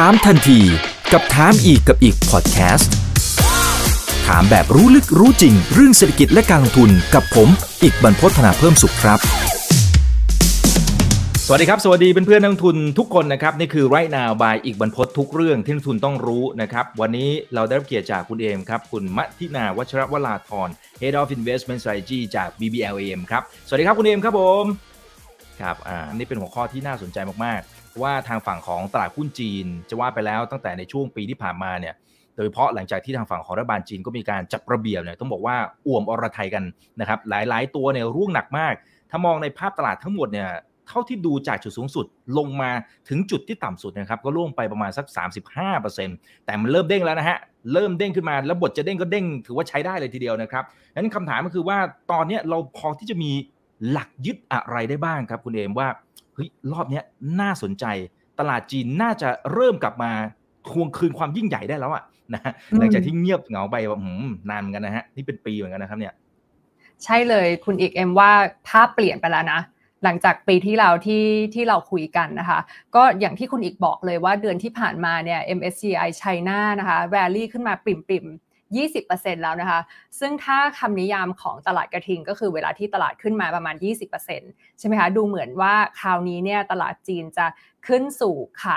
ถามทันทีกับถามอีกกับอีกพอดแคสต์ถามแบบรู้ลึกรู้จริง เรื่องเศรษฐกิจและการลงทุนกับผม อีกบรรพฒนาเพิ่มสุขครับ สวัสดีครับ สวัสดีเพื่อนๆนักลงทุนทุกคนนะครับ นี่คือไรนาวบายอีกบรรพทุกเรื่องที่นักลงทุนต้องรู้นะครับ วันนี้เราได้รับเกียรติจากคุณเอมครับ คุณมัทินาวัชรวราธร Head of Investment Strategy จาก BBLAM ครับ สวัสดีครับคุณเอมครับผม ครับ อ่า นี่เป็นหัวข้อที่น่าสนใจมากๆ ว่าทางฝั่งของตลาดหุ้นจีน จะว่าไปแล้วตั้งแต่ในช่วงปีที่ผ่านมาเนี่ยโดยเฉพาะหลังจากที่ทางฝั่งของรัฐบาลจีนก็มีการจัดระเบียบเนี่ยต้องบอกว่าอ่วมอรไทยกันนะครับหลายๆ ตัวเนี่ยร่วงหนักมาก ถ้ามองในภาพตลาดทั้งหมดเนี่ยเท่าที่ดูจากจุดสูงสุดลงมาถึงจุดที่ต่ำสุดนะครับก็ร่วงไปประมาณสัก 35%แต่มันเริ่มเด้งแล้วนะฮะเริ่มเด้งขึ้นมาแล้วบทจะเด้งก็เด้งถือว่าใช้ได้เลยทีเดียวนะครับนั้นคำถามก็คือว่าตอนนี้เราพอที่จะมีหลักยึดอะไรได้บ้างครับคุณเอมว่า เฮ้ยรอบนี้น่าสนใจ ตลาดจีนน่าจะเริ่มกลับมาทวงคืนความยิ่งใหญ่ได้แล้วอะนะฮะหลังจากที่เงียบเหงาไปแบบนานเหมือนกันนะฮะนี่เป็นปีเหมือนกันนะครับเนี่ย ใช่เลยคุณอีกเอ็มว่าภาพเปลี่ยนไปแล้วนะหลังจากปีที่เราที่ที่เราคุยกันนะคะ ก็อย่างที่คุณอีกบอกเลยว่าเดือนที่ผ่านมาเนี่ย MSCI China นะคะแรลลี่ขึ้นมาปริ่มๆ 20%แล้วนะคะ ซึ่งถ้าคำนิยามของตลาดกระทิง ก็คือเวลาที่ตลาดขึ้นมาประมาณ 20%ใช่ไหมคะดูเหมือนว่าคราวนี้เนี่ยตลาดจีนจะขึ้นสู่ขา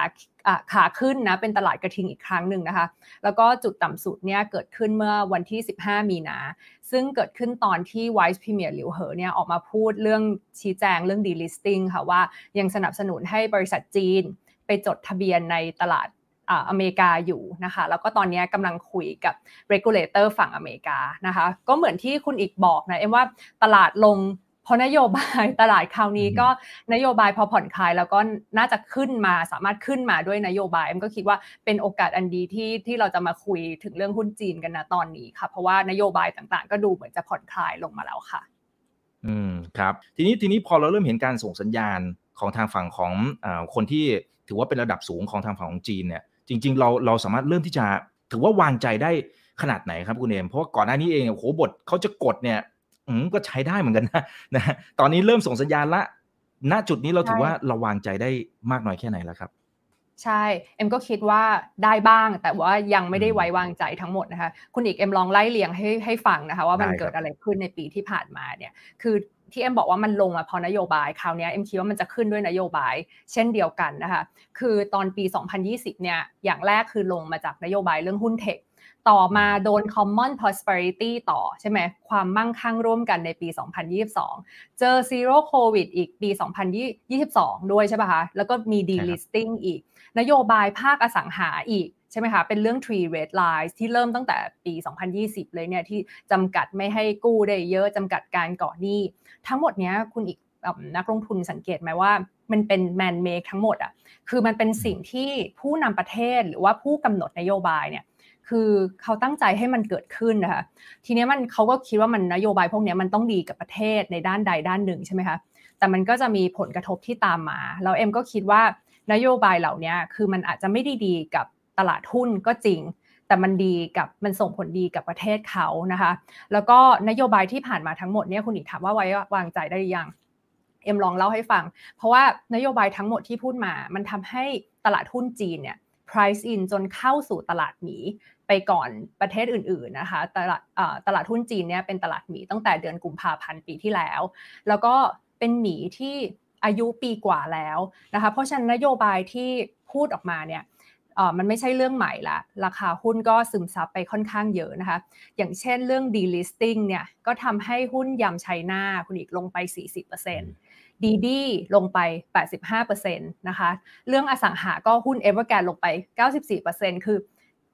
ขาขึ้นนะเป็นตลาดกระทิงอีกครั้งหนึ่งนะคะ แล้วก็จุดต่ำสุดเนี่ยเกิดขึ้นเมื่อวันที่ 15 มีนา ซึ่งเกิดขึ้นตอนที่ Vice Premier หลิวเหอเนี่ยออกมาพูดเรื่องชี้แจงเรื่อง delisting ค่ะว่ายังสนับสนุนให้บริษัทจีนไปจดทะเบียนในตลาด อเมริกาอยู่นะคะแล้วก็ตอนนี้กำลังคุยกับ regulator ฝั่งอเมริกานะคะก็เหมือนที่คุณอีกบอกนะเอ็มว่าตลาดลงพอนโยบายตลาดคราวนี้ก็นโยบายพอผ่อนคลายแล้วก็น่าจะขึ้นมาสามารถขึ้นมาด้วยนโยบายเอ็มก็คิดว่าเป็นโอกาสอันดีที่ที่เราจะมาคุยถึงเรื่องหุ้นจีนกันนะตอนนี้ค่ะเพราะว่านโยบายต่างๆ ก็ดูเหมือนจะผ่อนคลายลงมาแล้วค่ะ อืมครับ ทีนี้ทีนี้พอเราเริ่มเห็นการส่งสัญญาณของทางฝั่งของอคนที่ถือว่าเป็นระดับสูงของทางฝั่งของจีนเนี่ย จริง ๆ เราเราสามารถเริ่มที่จะถือว่าวางใจได้ขนาดไหนครับคุณเอมเพราะว่าก่อนหน้านี้เองโอ้โหบทเขาจะกดเนี่ยอืมก็ใช้ได้เหมือนกันนะนะตอนนี้เริ่มส่งสัญญาณละ ณจุดนี้เราถือว่าเราวางใจได้มากน้อยแค่ไหนแล้วครับใช่ เอ็มก็คิดว่าได้บ้าง แต่ว่ายังไม่ได้ไว้วางใจทั้งหมดนะคะ คุณอีกเอ็มลองไล่เลียงให้ให้ฟังนะคะ ว่ามันเกิดอะไรขึ้นในปีที่ผ่านมาเนี่ย คือ ที่เอ็มบอกว่ามันลงมาพอนโยบายคราวนี้เอ็มคิดว่ามันจะขึ้นด้วยนโยบาย เช่นเดียวกันนะคะคือตอนปี 2020 เนี่ยอย่างแรกคือลงมาจากนโยบายเรื่องหุ้นเทคต่อมาโดน common prosperity ต่อใช่ไหมความมั่งคั่งร่วมกันในปี 2022 เจอ zero covid อีกปี 2022 ด้วยใช่ป่ะคะแล้วก็มี delisting อีก นโยบายภาคอสังหาอีก ใช่ไหมคะเป็นเรื่อง tree red lines ที่เริ่มตั้งแต่ปี 2020 เลยเนี่ยที่จำกัดไม่ให้กู้ได้เยอะจำกัดการก่อหนี้ ทั้งหมดเนี้ยคุณอีกนักลงทุนสังเกตไหมว่ามันเป็น man make ทั้งหมดอะคือมันเป็นสิ่งที่ผู้นำประเทศหรือว่าผู้กำหนดนโยบายเนี่ยคือเขาตั้งใจให้มันเกิดขึ้นนะคะทีนี้มันเขาก็คิดว่ามันนโยบายพวกนี้มันต้องดีกับประเทศในด้านใดด้านหนึ่งใช่ไหมคะแต่มันก็จะมีผลกระทบที่ตามมาแล้วเอ็มก็คิดว่านโยบายเหล่านี้คือมันอาจจะไม่ได้ดีกับ ตลาดหุ้นก็จริง แต่มันดีกับมันส่งผลดีกับประเทศเขานะคะ แล้วก็นโยบายที่ผ่านมาทั้งหมดเนี่ยคุณอีกถามว่าไว้วางใจได้ยังเอ็มลองเล่าให้ฟัง เพราะว่านโยบายทั้งหมดที่พูดมา มันทำให้ตลาดหุ้นจีนเนี่ย price in จนเข้าสู่ตลาดหมีไปก่อนประเทศอื่นๆนะคะตลาดตลาดหุ้นจีนเนี่ยเป็นตลาดหมีตั้งแต่เดือนกุมภาพันธ์ปีที่แล้ว แล้วก็เป็นหมีที่อายุปีกว่าแล้วนะคะ เพราะฉะนั้นนโยบายที่พูดออกมาเนี่ย มันไม่ใช่เรื่องใหม่ละ ราคาหุ้นก็ซึมซับไปค่อนข้างเยอะนะคะ อย่างเช่นเรื่อง delisting เนี่ย ก็ทำให้หุ้น Yum China คุณอีกลงไป 40% DiDi ลงไป 85%นะคะ เรื่องอสังหาก็หุ้น Evergrande ลงไป 94%คือ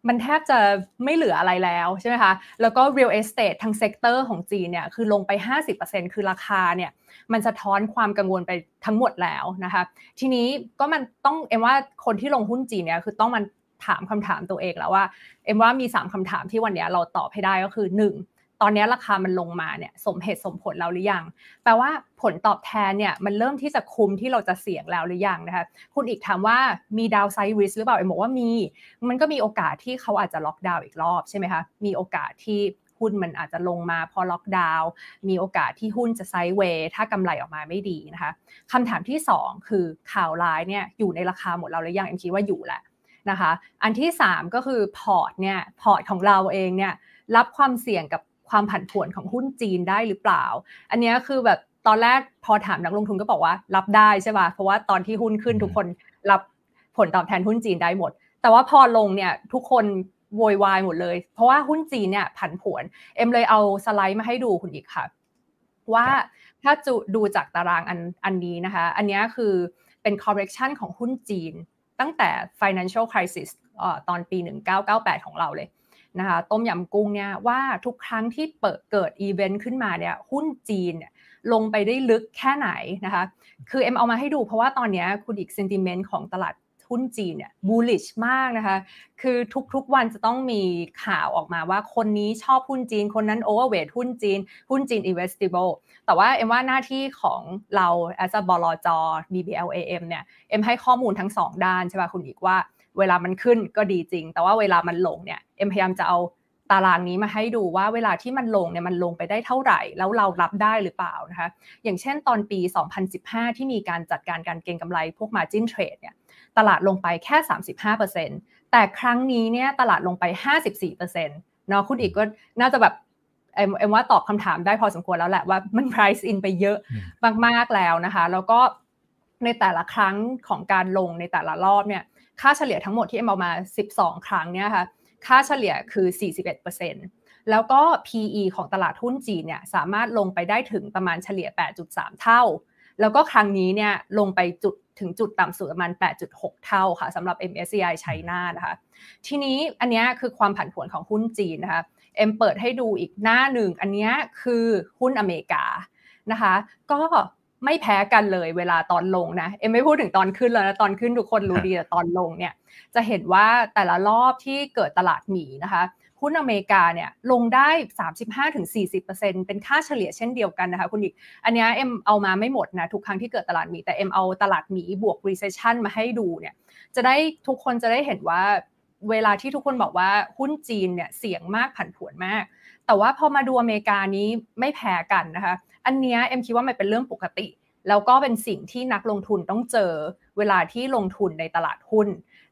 มันแทบจะไม่เหลืออะไรแล้วใช่ไหมคะ แล้วก็ real estate ทั้ง sector ของจีนเนี่ยคือลงไป 50%คือราคาเนี่ยมันสะท้อนความกังวลไปทั้งหมดแล้วนะคะ ทีนี้ก็มันต้องเอ็มว่าคนที่ลงหุ้นจีนเนี่ยคือต้องมันถามคำถามตัวเองแล้วว่า เอ็มว่ามี 3คำถามที่วันนี้เราตอบให้ได้ก็คือ 1 ตอนนี้ราคามันลงมาเนี่ยสมเหตุสมผลแล้วหรือยัง แปลว่าผลตอบแทนเนี่ยมันเริ่มที่จะคุมที่เราจะเสี่ยงแล้วหรือยังนะคะคุณอีกถามว่ามีดาวไซริสหรือเปล่าเอ็มบอกว่ามี มันก็มีโอกาสที่เขาอาจจะล็อกดาวน์อีกรอบใช่ไหมคะมีโอกาสที่หุ้นมันอาจจะลงมาพอล็อกดาวน์มีโอกาสที่หุ้นจะ sideway ถ้ากำไรออกมาไม่ดีนะคะคำถามที่ 2 คือข่าวร้ายเนี่ยอยู่ในราคาหมดเราหรือยังเอ็มคิดว่าอยู่แหละนะคะ อันที่ 3 ก็คือพอร์ตเนี่ยพอร์ตของเราเองเนี่ยรับความเสี่ยงกับ ความผันผวนของหุ้นจีนได้หรือเปล่า อันนี้คือแบบตอนแรกพอถามนักลงทุนก็บอกว่ารับได้ใช่ป่ะเพราะว่าตอนที่หุ้นขึ้นทุกคนรับผลตอบแทนหุ้นจีนได้หมด แต่ว่าพอลงเนี่ยทุกคนโวยวายหมดเลย เพราะว่าหุ้นจีนเนี่ยผันผวน เอ็มเลยเอาสไลด์มาให้ดูคุณอีกค่ะ ว่าถ้าจะดูจากตารางอันอันนี้นะคะ อันนี้คือเป็น correction ของหุ้นจีน ตั้งแต่ financial crisis ตอนปี 1998 ของเราเลย นะคะต้มยำกุ้งเนี่ยว่าทุกครั้งที่เปิดเกิดอีเวนต์ขึ้นมาเนี่ยหุ้นจีนลงไปได้ลึกแค่ไหนนะคะคือเอ็มเอามาให้ดูเพราะว่าตอนนี้คุณอีก sentiment ของตลาดหุ้นจีนเนี่ย bullish มากนะคะ คือทุกๆวันจะต้องมีข่าวออกมาว่าคนนี้ชอบหุ้นจีน คนนั้น overweight หุ้นจีน หุ้นจีน investable แต่ว่าเอ็มว่าหน้าที่ของเรา as a บลจ BBLAM เนี่ย เอ็มให้ข้อมูลทั้งสองด้านใช่ป่ะคุณอีกว่า เวลามันขึ้นก็ดีจริง แต่ว่าเวลามันลงเนี่ยเอ็มพยายามจะเอาตารางนี้มาให้ดูว่าเวลาที่มันลงเนี่ยมันลงไปได้เท่าไหร่ แล้วเรารับได้หรือเปล่านะคะอย่างเช่นตอนปี 2015 ที่มีการจัดการการเก็งกำไรพวก margin trade เนี่ยตลาดลงไปแค่ 35%แต่ครั้งนี้เนี่ยตลาดลงไป 54%เนาะคุณอีกก็น่าจะแบบเอ็มเอ็มว่าตอบคำถามได้พอสมควรแล้วแหละว่ามัน price in ไปเยอะมากๆแล้วนะคะ แล้วก็ในแต่ละครั้งของการลงในแต่ละรอบเนี่ย ค่าเฉลี่ยทั้งหมดที่เอ็มเอามา 12 ครั้งเนี่ยค่ะค่าเฉลี่ยคือ 41%แล้วก็ PE ของตลาดหุ้นจีนเนี่ยสามารถลงไปได้ถึงประมาณเฉลี่ย 8.3 เท่า แล้วก็ครั้งนี้เนี่ยลงไปจุดถึงจุดต่ำสุดประมาณ 8.6 เท่าค่ะสำหรับ MSCI ไชน่านะคะทีนี้อันนี้คือความผันผวนของหุ้นจีนนะคะเอ็มเปิดให้ดูอีกหน้าหนึ่ง อันนี้คือหุ้นอเมริกานะคะ ก็ ไม่แพ้กันเลยเวลาตอนลงนะ เอ็มไม่พูดถึงตอนขึ้นแล้วนะตอนขึ้นทุกคนรู้ดีแต่ตอนลงเนี่ยจะเห็นว่าแต่ละรอบที่เกิดตลาดหมีนะคะหุ้นอเมริกาเนี่ยลงได้ 35-40%เป็นค่าเฉลี่ยเช่นเดียวกันนะคะคุณอีก อันนี้เอ็มเอามาไม่หมดนะทุกครั้งที่เกิดตลาดหมี แต่เอ็มเอาตลาดหมีบวก recession มาให้ดูเนี่ยจะได้ทุกคนจะได้เห็นว่าเวลาที่ทุกคนบอกว่าหุ้นจีนเนี่ยเสี่ยงมากผันผวนมาก แต่ว่าพอมาดูอเมริกานี้ไม่แพ้กันนะคะ อันนี้เอ็มคิดว่ามันเป็นเรื่องปกติ แล้วก็เป็นสิ่งที่นักลงทุนต้องเจอเวลาที่ลงทุนในตลาดหุ้น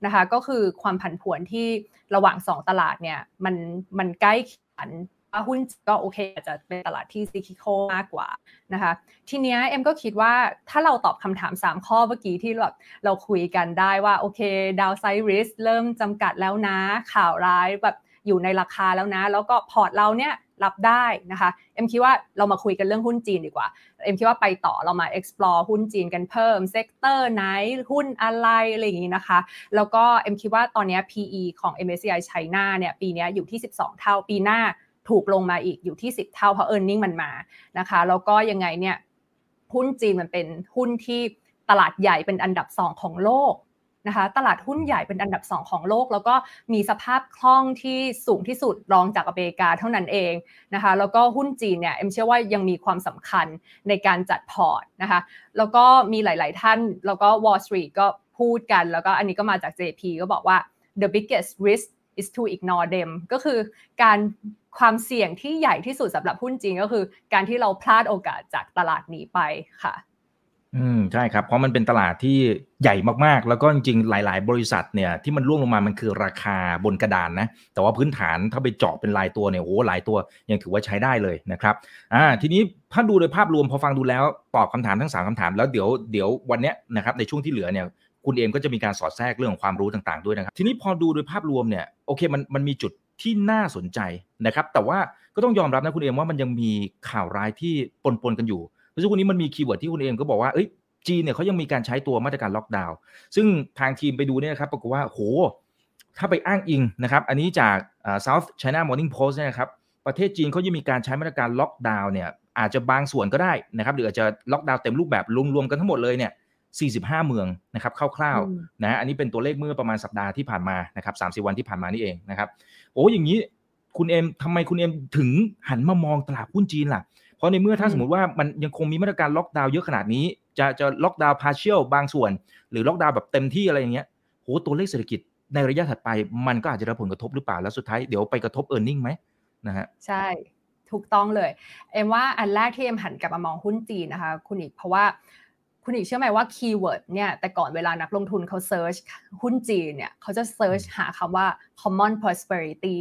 นะคะก็คือความผันผวนที่ระหว่าง 2 ตลาดเนี่ยมันมันใกล้เคียงว่าหุ้นก็โอเคอาจะเป็นตลาดที่ซิคิโคมากกว่านะคะทีเนี้ยเอ็มก็คิดว่าถ้าเราตอบคำถาม 3 ข้อเมื่อกี้ที่แบบเราคุยกันได้ว่าโอเคดาวไซริสเริ่มจำกัดแล้วนะ ข่าวร้ายแบบอยู่ในราคาแล้วนะ แล้วก็พอร์ตเราเนี่ย รับได้นะคะเอ็มคิดว่าเรามาคุยกันเรื่องหุ้นจีนดีกว่าเอ็มคิดว่าไปต่อเรามา explore หุ้นจีนกันเพิ่ม sector ไหนหุ้นอะไรอะไรอย่างนี้นะคะ แล้วก็เอ็มคิดว่าตอนนี้ PE ของ MSCI China เนี่ยปีนี้อยู่ที่ 12 เท่าปีหน้าถูกลงมาอีกอยู่ที่ 10 เท่าเพราะ e a r n i n g มันมานะคะแล้วก็ยังไงเนี่ยหุ้นจีนมันเป็นหุ้นที่ตลาดใหญ่เป็นอันดับ 2 ของโลก นะคะตลาดหุ้นใหญ่เป็นอันดับ 2 ของโลก แล้วก็มีสภาพคล่องที่สูงที่สุดรองจากอเมริกาเท่านั้นเองนะคะแล้วก็หุ้นจีนเนี่ยเอ็มเชื่อว่ายังมีความสำคัญในการจัดพอร์ตนะคะแล้วก็มีหลาย ๆ ท่านแล้วก็ Wall Street ก็พูดกัน แล้วก็อันนี้ก็มาจาก JP ก็บอกว่า the biggest risk is to ignore them ก็คือการความเสี่ยงที่ใหญ่ที่สุดสำหรับหุ้นจีนก็คือ การที่เราพลาดโอกาสจากตลาดนี้ไปค่ะ อืมใช่ครับ เพราะมันเป็นตลาดที่ใหญ่มากๆ แล้วก็จริงๆ หลาย ๆ บริษัทเนี่ยที่มันร่วงลงมามันคือราคาบนกระดานนะ แต่ว่าพื้นฐานถ้าไปเจาะเป็นรายตัวเนี่ยโอ้หลายตัวยังถือว่าใช้ได้เลยนะครับอ่าทีนี้ถ้าดูโดยภาพรวมพอฟังดูแล้วตอบคำถามทั้ง3คำถามแล้วเดี๋ยวเดี๋ยววันเนี้ยนะครับในช่วงที่เหลือเนี่ยคุณเอมก็จะมีการสอดแทรกเรื่องของความรู้ต่างๆด้วยนะครับ ทีนี้พอดูโดยภาพรวมเนี่ยโอเคมันมันมีจุดที่น่าสนใจนะครับ แต่ว่าก็ต้องยอมรับนะคุณเอมว่ามันยังมีข่าวร้ายที่ปนๆกันอยู่ เพราะฉะนั้นนี้มันมี keyword ที่คุณเอมก็บอกว่าเอ้ยจีนเนี่ยเขายังมีการใช้ตัวมาตรการล็อกดาวน์ซึ่งทางทีมไปดูเนี่ยครับปรากฏว่าโหถ้าไปอ้างอิงนะครับอันนี้จาก South China Morning Post เนี่ยครับประเทศจีนเขายังมีการใช้มาตรการล็อกดาวน์เนี่ยอาจจะบางส่วนก็ได้นะครับหรืออาจจะล็อกดาวน์เต็มรูปแบบรวมๆกันทั้งหมดเลยเนี่ย45 เมืองนะครับคร่าวๆนะอันนี้เป็นตัวเลขเมื่อประมาณสัปดาห์ที่ผ่านมานะครับ30 วันที่ผ่านมานี่เองนะครับโอ้อย่างนี้คุณเอ็มทำไมคุณเอ็มถึงหันมามองตลาดหุ้นจีนล่ะ เพราะในเมื่อถ้าสมมติว่ามันยังคงมีมาตรการล็อกดาวน์เยอะขนาดนี้ จะจะล็อกดาวน์ partial บางส่วน หรือล็อกดาวน์แบบเต็มที่อะไรอย่างเงี้ยโหตัวเลขเศรษฐกิจในระยะถัดไป มันก็อาจจะรับผลกระทบหรือเปล่าแล้วสุดท้ายเดี๋ยวไปกระทบ earning ไหมนะฮะใช่ถูกต้องเลย เอ็มว่าอันแรกที่เอ็มหันกลับมามองหุ้นจีนนะคะ คุณอีกเพราะว่าคุณอีกเชื่อไหมว่า keyword เนี่ยแต่ก่อนเวลานักลงทุนเขา search หุ้นจีนเนี่ยเขาจะ search หาคำว่า common prosperity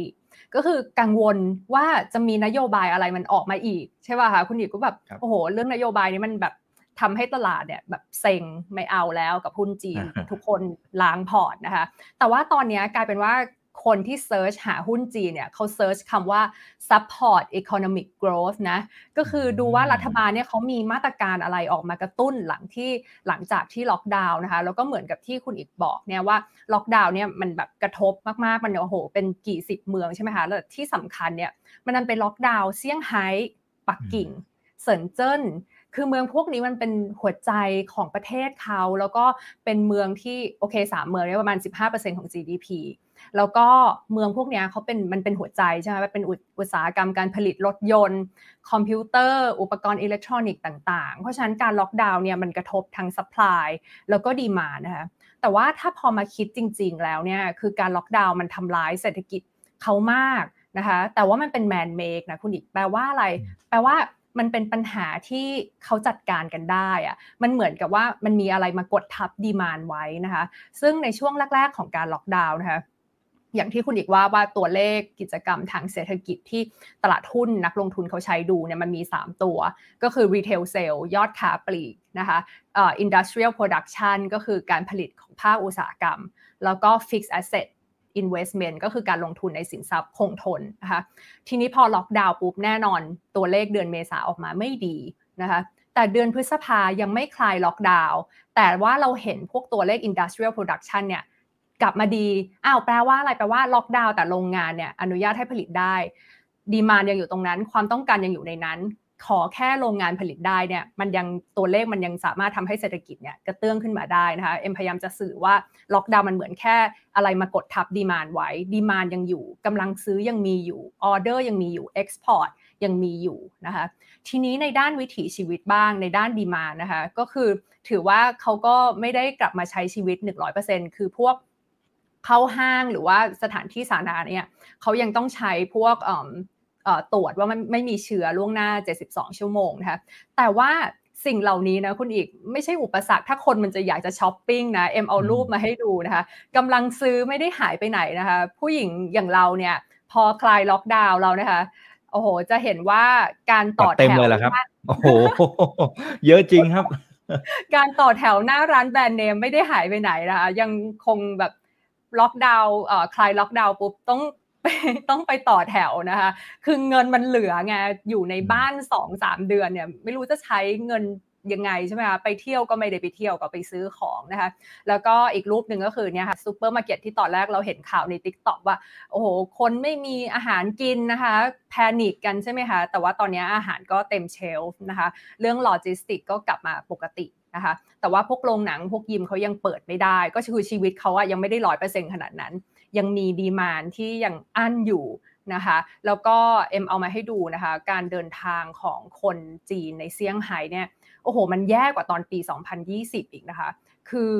ก็คือกังวลว่าจะมีนโยบายอะไรมันออกมาอีก ใช่ป่ะคะคุณอีกก็แบบโอ้โหเรื่องนโยบายนี้มันแบบทำให้ตลาดเนี่ยแบบเซ็งไม่เอาแล้วกับหุ้นจีนทุกคนล้างพอร์ตนะคะ แต่ว่าตอนนี้กลายเป็นว่า คนที่ search หาหุ้นจีนเนี่ยเขา search คำว่า support economic growth นะ ก็คือดูว่ารัฐบาลเนี่ยเขามีมาตรการอะไรออกมากระตุ้นหลังที่หลังจากที่ล็อกดาวน์นะคะ แล้วก็เหมือนกับที่คุณอีกบอกเนี่ยว่าล็อกดาวน์เนี่ยมันแบบกระทบมากๆ มันโอ้โห เป็นกี่สิบเมืองใช่ไหมคะ แล้วที่สำคัญเนี่ยมันดันไปล็อกดาวน์เซี่ยงไฮ้ปักกิ่งเซินเจิ้น คือเมืองพวกนี้มันเป็นหัวใจของประเทศเขาแล้วก็เป็นเมืองที่โอเคสามเมืองนี้ประมาณ 15%ของ GDP แล้วก็เมืองพวกนี้เขาเป็นมันเป็นหัวใจใช่ไหมเป็นอุตสาหกรรมการผลิตรถยนต์ คอมพิวเตอร์ อุปกรณ์อิเล็กทรอนิกส์ต่างๆ เพราะฉะนั้นการล็อกดาวน์เนี่ยมันกระทบทั้ง supply แล้วก็ demand นะคะแต่ว่าถ้าพอมาคิดจริง ๆ แล้วเนี่ยคือการล็อกดาวน์มันทำร้ายเศรษฐกิจเขามากนะคะแต่ว่ามันเป็น man-made นะคุณอีกแปลว่าอะไร แปลว่า มันเป็นปัญหาที่เขาจัดการกันได้อะมันเหมือนกับว่ามันมีอะไรมากดทับ demand ไว้นะคะ ซึ่งในช่วงแรก ๆ ของการล็อกดาวน์นะคะอย่างที่คุณอีกว่าว่าตัวเลขกิจกรรมทางเศรษฐกิจที่ตลาดหุ้นนักลงทุนเขาใช้ดูเนี่ยมันมี 3 ตัว ก็คือ retail sale ยอดค้าปลีกนะคะออ industrial production ก็คือการผลิตของภาคอุตสาหกรรม แล้วก็ fixed asset investment ก็คือการลงทุนในสินทรัพย์คงทนนะคะทีนี้พอล็อกดาวน์ปุ๊บแน่นอนตัวเลขเดือนเมษาออกมาไม่ดีนะคะแต่เดือนพฤษภายังไม่คลายล็อกดาวน์แต่ว่าเราเห็นพวกตัวเลข industrial production เนี่ยกลับมาดีอ้าวแปลว่าอะไรแปลว่าล็อกดาวน์แต่โรงงานเนี่ยอนุญาตให้ผลิตได้ demand ยังอยู่ตรงนั้น ความต้องการยังอยู่ในนั้น ขอแค่โรงงานผลิตได้เนี่ยมันยังตัวเลขมันยังสามารถทำให้เศรษฐกิจเนี่ยกระเตื้องขึ้นมาได้นะคะเอ็มพยายามจะสื่อว่าล็อกดาวน์มันเหมือนแค่อะไรมากดทับ demand ไว้ demand ยังอยู่กำลังซื้อยังมีอยู่ออเดอร์ยังมีอยู่ export ยังมีอยู่นะคะทีนี้ในด้านวิถีชีวิตบ้างในด้าน demand นะคะก็คือถือว่าเขาก็ไม่ได้กลับมาใช้ชีวิต 100%คือพวกเข้าห้างหรือว่าสถานที่สาธารณะเนี่ยเขายังต้องใช้พวก ตรวจว่ามันไม่มีเชื้อล่วงหน้า 72 ชั่วโมงนะคะแต่ว่าสิ่งเหล่านี้นะคุณอีกไม่ใช่อุปสรรคถ้าคนมันจะอยากจะช้อปปิ้งนะเอ็มเอารูปมาให้ดูนะคะกำลังซื้อไม่ได้หายไปไหนนะคะ ผู้หญิงอย่างเราเนี่ยพอคลายล็อกดาวน์เรานะคะโอ้โห จะเห็นว่าการต่อแถวเต็มเลยละครับโอ้โหเยอะจริงครับ การต่อแถวหน้าร้านแบรนด์เนมไม่ได้หายไปไหนนะคะยังคงแบบล็อกดาวน์คลายล็อกดาวน์ปุ๊บต้อง ต้องไปต่อแถวนะคะ คือเงินมันเหลือไงอยู่ในบ้านสองสามเดือนเนี่ย ไม่รู้จะใช้เงินยังไงใช่ไหมคะไปเที่ยวก็ไม่ได้ไปเที่ยวก็ไปซื้อของนะคะ แล้วก็อีกรูปหนึ่งก็คือเนี่ยค่ะซูเปอร์มาร์เก็ตที่ตอนแรกเราเห็นข่าวใน TikTok ว่า โอ้โห คนไม่มีอาหารกินนะคะ panic กันใช่ไหมคะ แต่ว่าตอนนี้อาหารก็เต็ม shelf นะคะ เรื่องโลจิสติกก็กลับมาปกติ นะคะแต่ว่าพวกโรงหนังพวกยิมเขายังเปิดไม่ได้ ก็คือชีวิตเขาอะยังไม่ได้ร้อยเปอร์เซ็นต์ขนาดนั้น ยังมี demand ที่ยังอั้นอยู่นะคะแล้วก็เอ็มเอามาให้ดูนะคะการเดินทางของคนจีนในเซี่ยงไฮ้เนี่ยโอ้โห มันแย่กว่าตอนปี 2020 อีกนะคะ คือ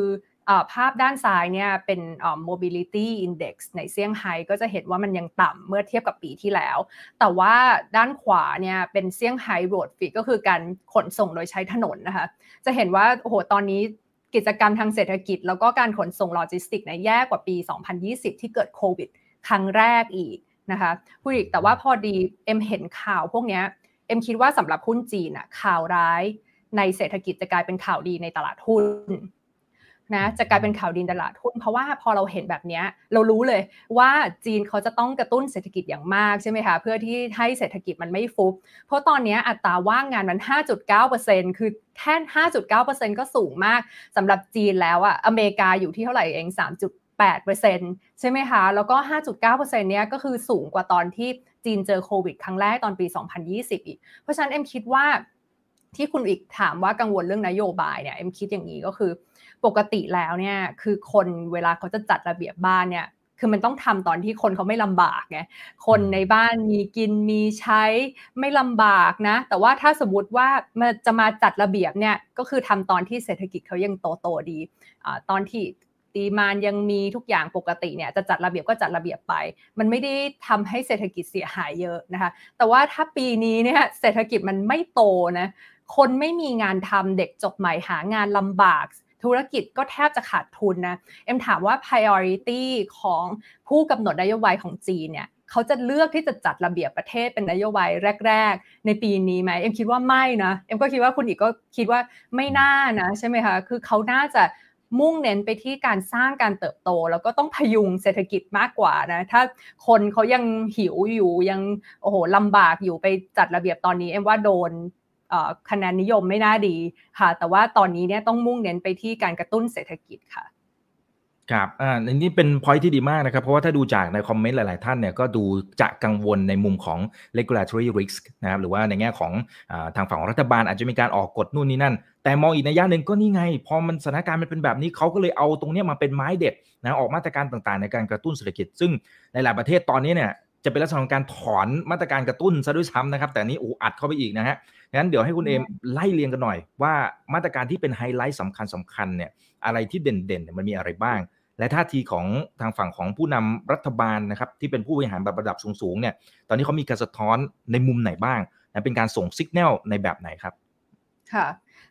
ภาพด้านซ้ายเนี่ยเป็น mobility index ในเซี่ยงไฮ้ก็จะเห็นว่ามันยังต่ำเมื่อเทียบกับปีที่แล้ว แต่ว่าด้านขวาเนี่ยเป็นเซี่ยงไฮ้ road traffic ก็คือการขนส่งโดยใช้ถนนนะคะ จะเห็นว่าโอ้โหตอนนี้กิจกรรมทางเศรษฐกิจ แล้วก็การขนส่งโลจิสติกเนี่ยแย่กว่าปี 2020 ที่เกิดโควิดครั้งแรกอีกนะคะคุณอีกแต่ว่าพอดีเอ็มเห็นข่าวพวกนี้เอ็มคิดว่าสำหรับหุ้นจีนอะข่าวร้ายในเศรษฐกิจจะกลายเป็นข่าวดีในตลาดหุ้น นะจะกลายเป็นข่าวดีตลาดหุ้นเพราะว่าพอเราเห็นแบบนี้เรารู้เลยว่าจีนเขาจะต้องกระตุ้นเศรษฐกิจอย่างมากใช่ไหมคะเพื่อที่ให้เศรษฐกิจมันไม่ฟุบเพราะตอนนี้อัตราว่างงานมัน 5.9%คือแค่ 5.9%ก็สูงมากสำหรับจีนแล้วอะอเมริกาอยู่ที่เท่าไหร่เอง 3.8%ใช่ไหมคะแล้วก็ 5.9%เนี้ยก็คือสูงกว่าตอนที่จีนเจอโควิดครั้งแรกตอนปี 2020 อีก เพราะฉะนั้นเอ็มคิดว่าที่คุณอีกถามว่ากังวลเรื่องนโยบายเนี่ยเอ็มคิดอย่างนี้ก็คือ ปกติแล้วเนี่ยคือคนเวลาเขาจะจัดระเบียบบ้านเนี่ยคือมันต้องทำตอนที่คนเขาไม่ลำบากไงคนในบ้านมีกินมีใช้ไม่ลำบากนะ แต่ว่าถ้าสมมติว่ามันจะมาจัดระเบียบเนี่ยก็คือทำตอนที่เศรษฐกิจเขายังโตโตดีอตอนที่ตีมานยังมีทุกอย่างปกติเนี่ยจะจัดระเบียบก็จัดระเบียบไป มันไม่ได้ทำให้เศรษฐกิจเสียหายเยอะนะคะ แต่ว่าถ้าปีนี้เนี่ยเศรษฐกิจมันไม่โตนะคนไม่มีงานทำเด็กจบใหม่หางานลำบาก ธุรกิจก็แทบจะขาดทุนนะ เอ็มถามว่า priority ของผู้กำหนดนโยบายของจีนเนี่ยเขาจะเลือกที่จะจัดระเบียบประเทศเป็นนโยบายแรก ๆ ในปีนี้ไหมเอ็มคิดว่าไม่นะเอ็มก็คิดว่าคุณอีกก็คิดว่าไม่น่านะใช่ไหมคะคือเขาน่าจะมุ่งเน้นไปที่การสร้างการเติบโต แล้วก็ต้องพยุงเศรษฐกิจมากกว่านะถ้าคนเขายังหิวอยู่ยังโอ้โหลำบากอยู่ไปจัดระเบียบตอนนี้เอ็มว่าโดน คะแนนนิยมไม่น่าดีค่ะ แต่ว่าตอนนี้เนี่ยต้องมุ่งเน้นไปที่การกระตุ้นเศรษฐกิจค่ะครับ อ่าอันนี้เป็นพอยที่ดีมากนะครับ เพราะว่าถ้าดูจากในคอมเมนต์หลาย ๆ ท่านเนี่ยก็ดูจะกังวลในมุมของ regulatory risk นะครับ หรือว่าในแง่ของอทางฝั่งของรัฐบาลอาจจะมีการออกกฎนู่นนี่นั่น แต่มองอีกในย่าหนึ่งก็นี่ไง พอมันสถานการณ์มันเป็นแบบนี้เขาก็เลยเอาตรงนี้มาเป็นไม้เด็ดนะออกมาตรการต่าง ๆ ในการกระตุ้นเศรษฐกิจ ซึ่งในหลายประเทศตอนนี้เนี่ยจะเป็นลักษณะของการถอนมาตรการกระตุ้นซะด้วยซ้ำนะครับ แต่นี้อูอัดเข้าไปอีกนะฮะ งั้นเดี๋ยวให้คุณเอมไล่เรียงกันหน่อย ว่ามาตรการที่เป็นไฮไลท์สำคัญสำคัญเนี่ยอะไรที่เด่นๆมันมีอะไรบ้าง และท่าทีของทางฝั่งของผู้นำรัฐบาลนะครับที่เป็นผู้บริหารแบบระดับสูงๆเนี่ยตอนนี้เขามีการสะท้อนในมุมไหนบ้างนะเป็นการส่งสัญญาณในแบบไหนครับค่ะ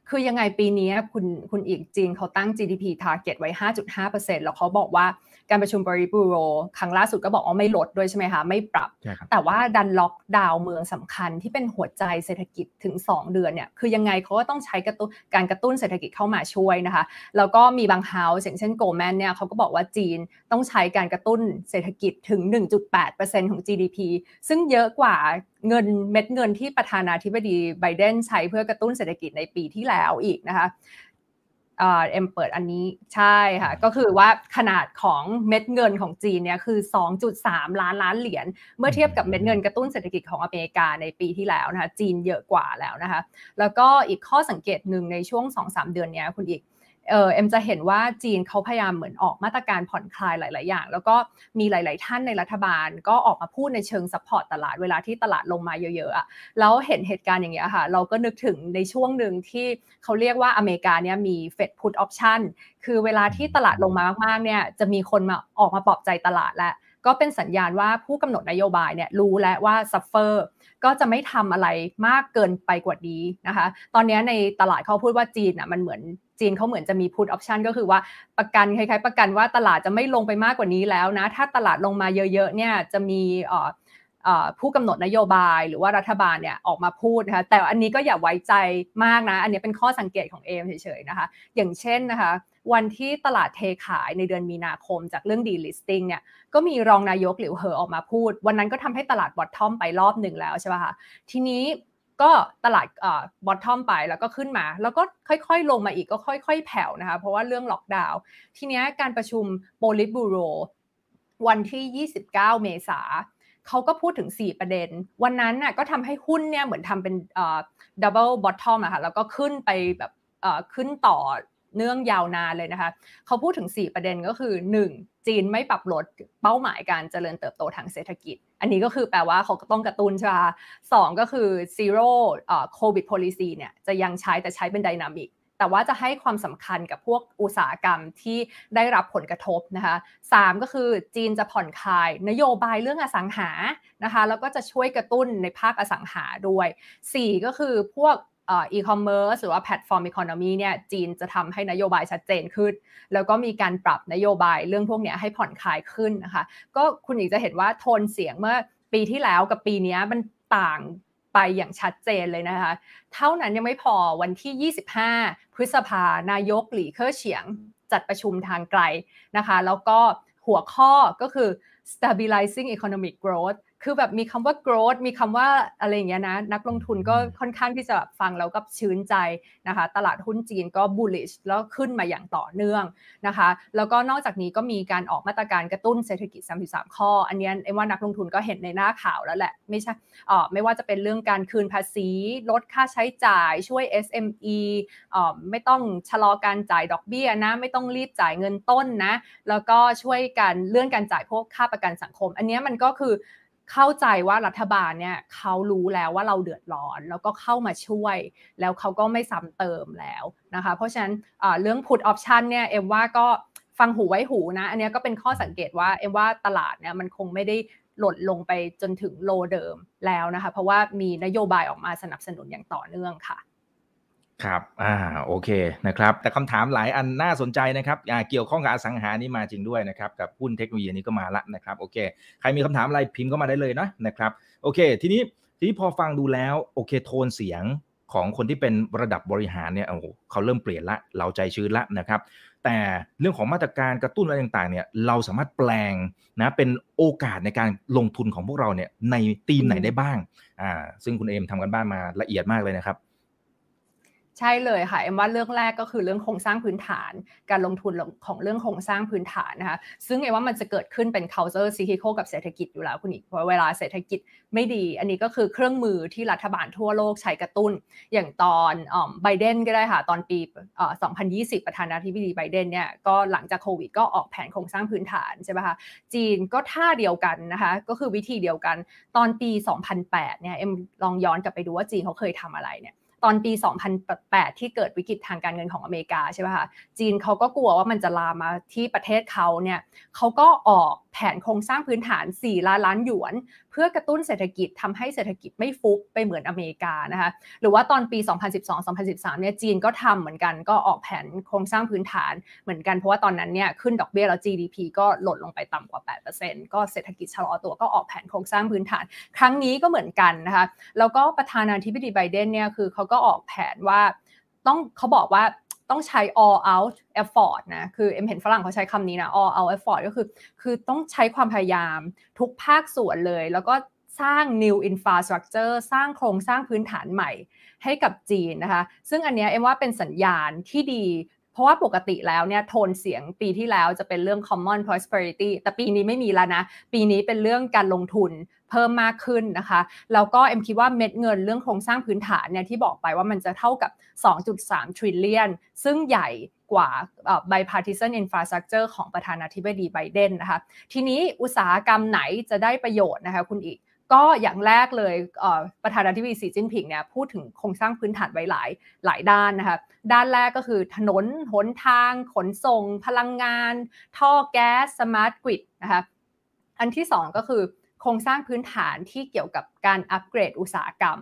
คือยังไงปีนี้คุณคุณอีกจีนเขาตั้ง GDP target ไว้ 5.5%แล้วเขาบอกว่า การประชุมบริบูโร ครั้งล่าสุดก็บอกว่าไม่ลดด้วยใช่ไหมคะ ไม่ปรับ แต่ว่าดันล็อกดาวน์เมืองสำคัญที่เป็นหัวใจเศรษฐกิจถึง 2 เดือนเนี่ยคือยังไงเขาก็ต้องใช้กระตุ้นการกระตุ้นเศรษฐกิจเข้ามาช่วยนะคะ แล้วก็มีบาง house อย่างเช่น Goldman เนี่ยเขาก็บอกว่าจีนต้องใช้การกระตุ้นเศรษฐกิจถึง 1.8%ของ GDP ซึ่งเยอะกว่าเงินเม็ดเงินที่ประธานาธิบดีไบเดนใช้เพื่อกระตุ้นเศรษฐกิจในปีที่แล้วอีกนะคะ เอ็มเปิดอันนี้ใช่ค่ะ ก็คือว่าขนาดของเม็ดเงินของจีนเนี่ยคือ 2.3 ล้านล้านเหรียญเมื่อเทียบกับเม็ดเงินกระตุ้นเศรษฐกิจของอเมริกาในปีที่แล้วนะคะจีนเยอะกว่าแล้วนะคะ แล้วก็อีกข้อสังเกตหนึ่งในช่วง 2-3 เดือนนี้คุณอีก เออเอ็มจะเห็นว่าจีนเขาพยายามเหมือนออกมาตรการผ่อนคลายหลาย ๆ อย่าง แล้วก็มีหลาย ๆ ท่านในรัฐบาล ก็ออกมาพูดในเชิง support ตลาดเวลาที่ตลาดลงมาเยอะ ๆอะแล้วเห็นเหตุการณ์อย่างเงี้ยค่ะ เราก็นึกถึงในช่วงหนึ่งที่เขาเรียกว่าอเมริกาเนี่ยมี Fed put option คือเวลาที่ตลาดลงมามาก ๆ เนี่ยจะมีคนมาออกมาปลอบใจตลาดแล้ว ก็เป็นสัญญาณว่าผู้กำหนดนโยบายเนี่ยรู้แล้วว่า sufferก็จะไม่ทำอะไรมากเกินไปกว่านี้นะคะ ตอนนี้ในตลาดเขาพูดว่าจีนอะมันเหมือนจีนเขาเหมือนจะมี put option ก็คือว่าประกันคล้ายๆ ประกันว่าตลาดจะไม่ลงไปมากกว่านี้แล้วนะ ถ้าตลาดลงมาเยอะๆเนี่ยจะมี ผู้กำหนดนโยบายหรือว่ารัฐบาลเนี่ยออกมาพูดนะคะแต่อันนี้ก็อย่าไว้ใจมากนะ อันนี้เป็นข้อสังเกตของเอมเฉยๆนะคะ อย่างเช่นนะคะ วันที่ตลาดเทขายในเดือนมีนาคมจากเรื่อง delisting เนี่ยก็มีรองนายกหลิวเหอออกมาพูด วันนั้นก็ทำให้ตลาด bottom ไปรอบหนึ่งแล้วใช่ไหมคะทีนี้ก็ตลาด bottom ไปแล้วก็ขึ้นมา แล้วก็ค่อยๆ ลงมาอีกก็ค่อย ๆ แผ่วนะคะ เพราะว่าเรื่องล็อกดาวน์ทีนี้การประชุมโปลิตบูโรวันที่ 29 เมษา เขาก็พูดถึง 4 ประเด็น วันนั้นน่ะก็ทำให้หุ้นเนี่ยเหมือนทำเป็น double bottom อะค่ะแล้วก็ขึ้นไปแบบขึ้นต่อเนื่องยาวนานเลยนะคะ เขาพูดถึง 4 ประเด็นก็คือ 1. จีนไม่ปรับลดเป้าหมายการเจริญเติบโตทางเศรษฐกิจ อันนี้ก็คือแปลว่าเขาต้องกระตุ้นใช่ไหมสองก็คือ zero covid policy เนี่ยจะยังใช้แต่ใช้เป็นดินามิก แต่ว่าจะให้ความสำคัญกับพวกอุตสาหกรรมที่ได้รับผลกระทบนะคะสามก็คือจีนจะผ่อนคลาย นโยบายเรื่องอสังหานะคะแล้วก็จะช่วยกระตุ้นในภาคอสังหาด้วย 4 ก็คือพวกอีคอมเมิร์ซหรือว่า platform economy เนี่ยจีนจะทำให้นโยบายชัดเจนขึ้น แล้วก็มีการปรับนโยบายเรื่องพวกนี้ให้ผ่อนคลายขึ้นนะคะ ก็คุณอีกจะเห็นว่าโทนเสียงเมื่อปีที่แล้วกับปีนี้มันต่าง ไปอย่างชัดเจนเลยนะคะ เท่านั้นยังไม่พอวันที่ 25 พฤษภานายกหลี่เค่อเฉียงจัดประชุมทางไกลนะคะ แล้วก็หัวข้อก็คือ stabilizing economic growth คือแบบมีคำว่า growth มีคำว่าอะไรอย่างเงี้ยนะ นักลงทุนก็ค่อนข้างที่จะฟังแล้วก็ชื้นใจนะคะ ตลาดหุ้นจีนก็ bullish แล้วขึ้นมาอย่างต่อเนื่องนะคะ แล้วก็นอกจากนี้ก็มีการออกมาตรการกระตุ้นเศรษฐกิจ 33 ข้อ อันนี้เอ็มว่านักลงทุนก็เห็นในหน้าข่าวแล้วแหละ ไม่ใช่ออไม่ว่าจะเป็นเรื่องการคืนภาษี ลดค่าใช้จ่ายช่วย SME ออไม่ต้องชะลอการจ่ายดอกเบี้ยนะ ไม่ต้องรีบจ่ายเงินต้นนะ แล้วก็ช่วยกันเลื่อนการจ่ายพวกค่าประกันสังคม อันนี้มันก็คือ เข้าใจว่ารัฐบาลเนี่ยเขารู้แล้วว่าเราเดือดร้อน แล้วก็เข้ามาช่วย แล้วเขาก็ไม่ซ้ำเติมแล้วนะคะ เพราะฉะนั้นเรื่อง put option เนี่ยเอ็มว่าก็ฟังหูไว้หูนะ อันนี้ก็เป็นข้อสังเกตว่าเอ็มว่าตลาดเนี่ยมันคงไม่ได้หล่นลงไปจนถึงโลเดิมแล้วนะคะ เพราะว่ามีนโยบายออกมาสนับสนุนอย่างต่อเนื่องค่ะ ครับ อ่า โอเค นะครับ แต่คำถามหลายอันน่าสนใจนะครับ อ่า เกี่ยวข้องกับอสังหานี่มาจริงด้วยนะครับ กับหุ้นเทคโนโลยีนี้ก็มาละนะครับ โอเค ใครมีคำถามอะไรพิมพ์เข้ามาได้เลยนะ นะครับ โอเค ทีนี้ ทีนี้พอฟังดูแล้ว โอเค โทนเสียงของคนที่เป็นระดับบริหารเนี่ย โอ้โหเขาเริ่มเปลี่ยนละ เราใจชื้นละนะครับ แต่เรื่องของมาตรการกระตุ้นอะไรต่างๆ เนี่ย เราสามารถแปลงนะ เป็นโอกาสในการลงทุนของพวกเราเนี่ย ในธีมไหนได้บ้าง อ่า ซึ่งคุณเอมทำกันบ้านมาละเอียดมากเลยนะครับ ใช่เลยค่ะเอ็มว่าเรื่องแรกก็คือเรื่องโครงสร้างพื้นฐาน การลงทุนของเรื่องโครงสร้างพื้นฐานนะคะซึ่งเอ็มว่ามันจะเกิดขึ้นเป็น culture cyclical กับเศรษฐกิจอยู่แล้วคุณอีกเพราะเวลาเศรษฐกิจไม่ดี อันนี้ก็คือเครื่องมือที่รัฐบาลทั่วโลกใช้กระตุ้น อย่างตอนไบเดนก็ได้ค่ะ ตอนปี 2020 ประธานาธิบดีไบเดนเนี่ยก็หลังจากโควิดก็ออกแผนโครงสร้างพื้นฐานใช่ไหมคะจีนก็ท่าเดียวกันนะคะก็คือวิธีเดียวกันตอนปี 2008เนี่ยเอ็มลองย้อนกลับไปดูว่าจีนเขาเคยทำอะไรเนี่ย ตอนปี 2008 ที่เกิดวิกฤตทางการเงินของอเมริกาใช่ไหมคะจีนเขาก็กลัวว่ามันจะลามมาที่ประเทศเขาเนี่ยเขาก็ออกแผนโครงสร้างพื้นฐาน 4 ล้านล้านหยวนเพื่อกระตุ้นเศรษฐกิจทำให้เศรษฐกิจไม่ฟุบไปเหมือนอเมริกานะคะหรือว่าตอนปี 2012-2013 เนี่ยจีนก็ทำเหมือนกันก็ออกแผนโครงสร้างพื้นฐานเหมือนกันเพราะว่าตอนนั้นเนี่ยขึ้นดอกเบี้ยแล้ว GDP ก็หล่นลงไปต่ำกว่า 8%ก็เศรษฐกิจชะลอตัวก็ออกแผนโครงสร้างพื้นฐาน ครั้งนี้ก็เหมือนกันนะคะแล้วก็ประธานาธิบดีไบเดนเนี่ยคือเขาก็ออกแผนว่าต้องเขาบอกว่า ต้องใช้ all out effort นะ คือเอ็มเห็นฝรั่งเขาใช้คำนี้นะ all out effort ก็คือ คือต้องใช้ความพยายามทุกภาคส่วนเลย แล้วก็สร้าง new infrastructure สร้างโครงสร้างพื้นฐานใหม่ให้กับจีนนะคะ ซึ่งอันนี้เอ็มว่าเป็นสัญญาณที่ดี เพราะว่าปกติแล้วเนี่ยโทนเสียงปีที่แล้วจะเป็นเรื่อง common prosperity แต่ปีนี้ไม่มีแล้วนะ ปีนี้เป็นเรื่องการลงทุนเพิ่มมากขึ้นนะคะ แล้วก็เอ็มคิดว่าเม็ดเงินเรื่องโครงสร้างพื้นฐานเนี่ยที่บอกไปว่ามันจะเท่ากับ 2.3 trillion ซึ่งใหญ่กว่า bipartisan infrastructure ของประธานาธิบดีไบเดนนะคะ ทีนี้อุตสาหกรรมไหนจะได้ประโยชน์นะคะคุณอีก ก็อย่างแรกเลยประธานาธิบดีสีจิ้นผิงเนี่ยพูดถึงโครงสร้างพื้นฐานไว้หลายหลายด้านนะคะด้านแรกก็คือถนนหนทาง ขนส่ง พลังงาน ท่อแก๊ส smart grid นะคะอันที่สองก็คือโครงสร้างพื้นฐานที่เกี่ยวกับการอัปเกรดอุตสาหกรรม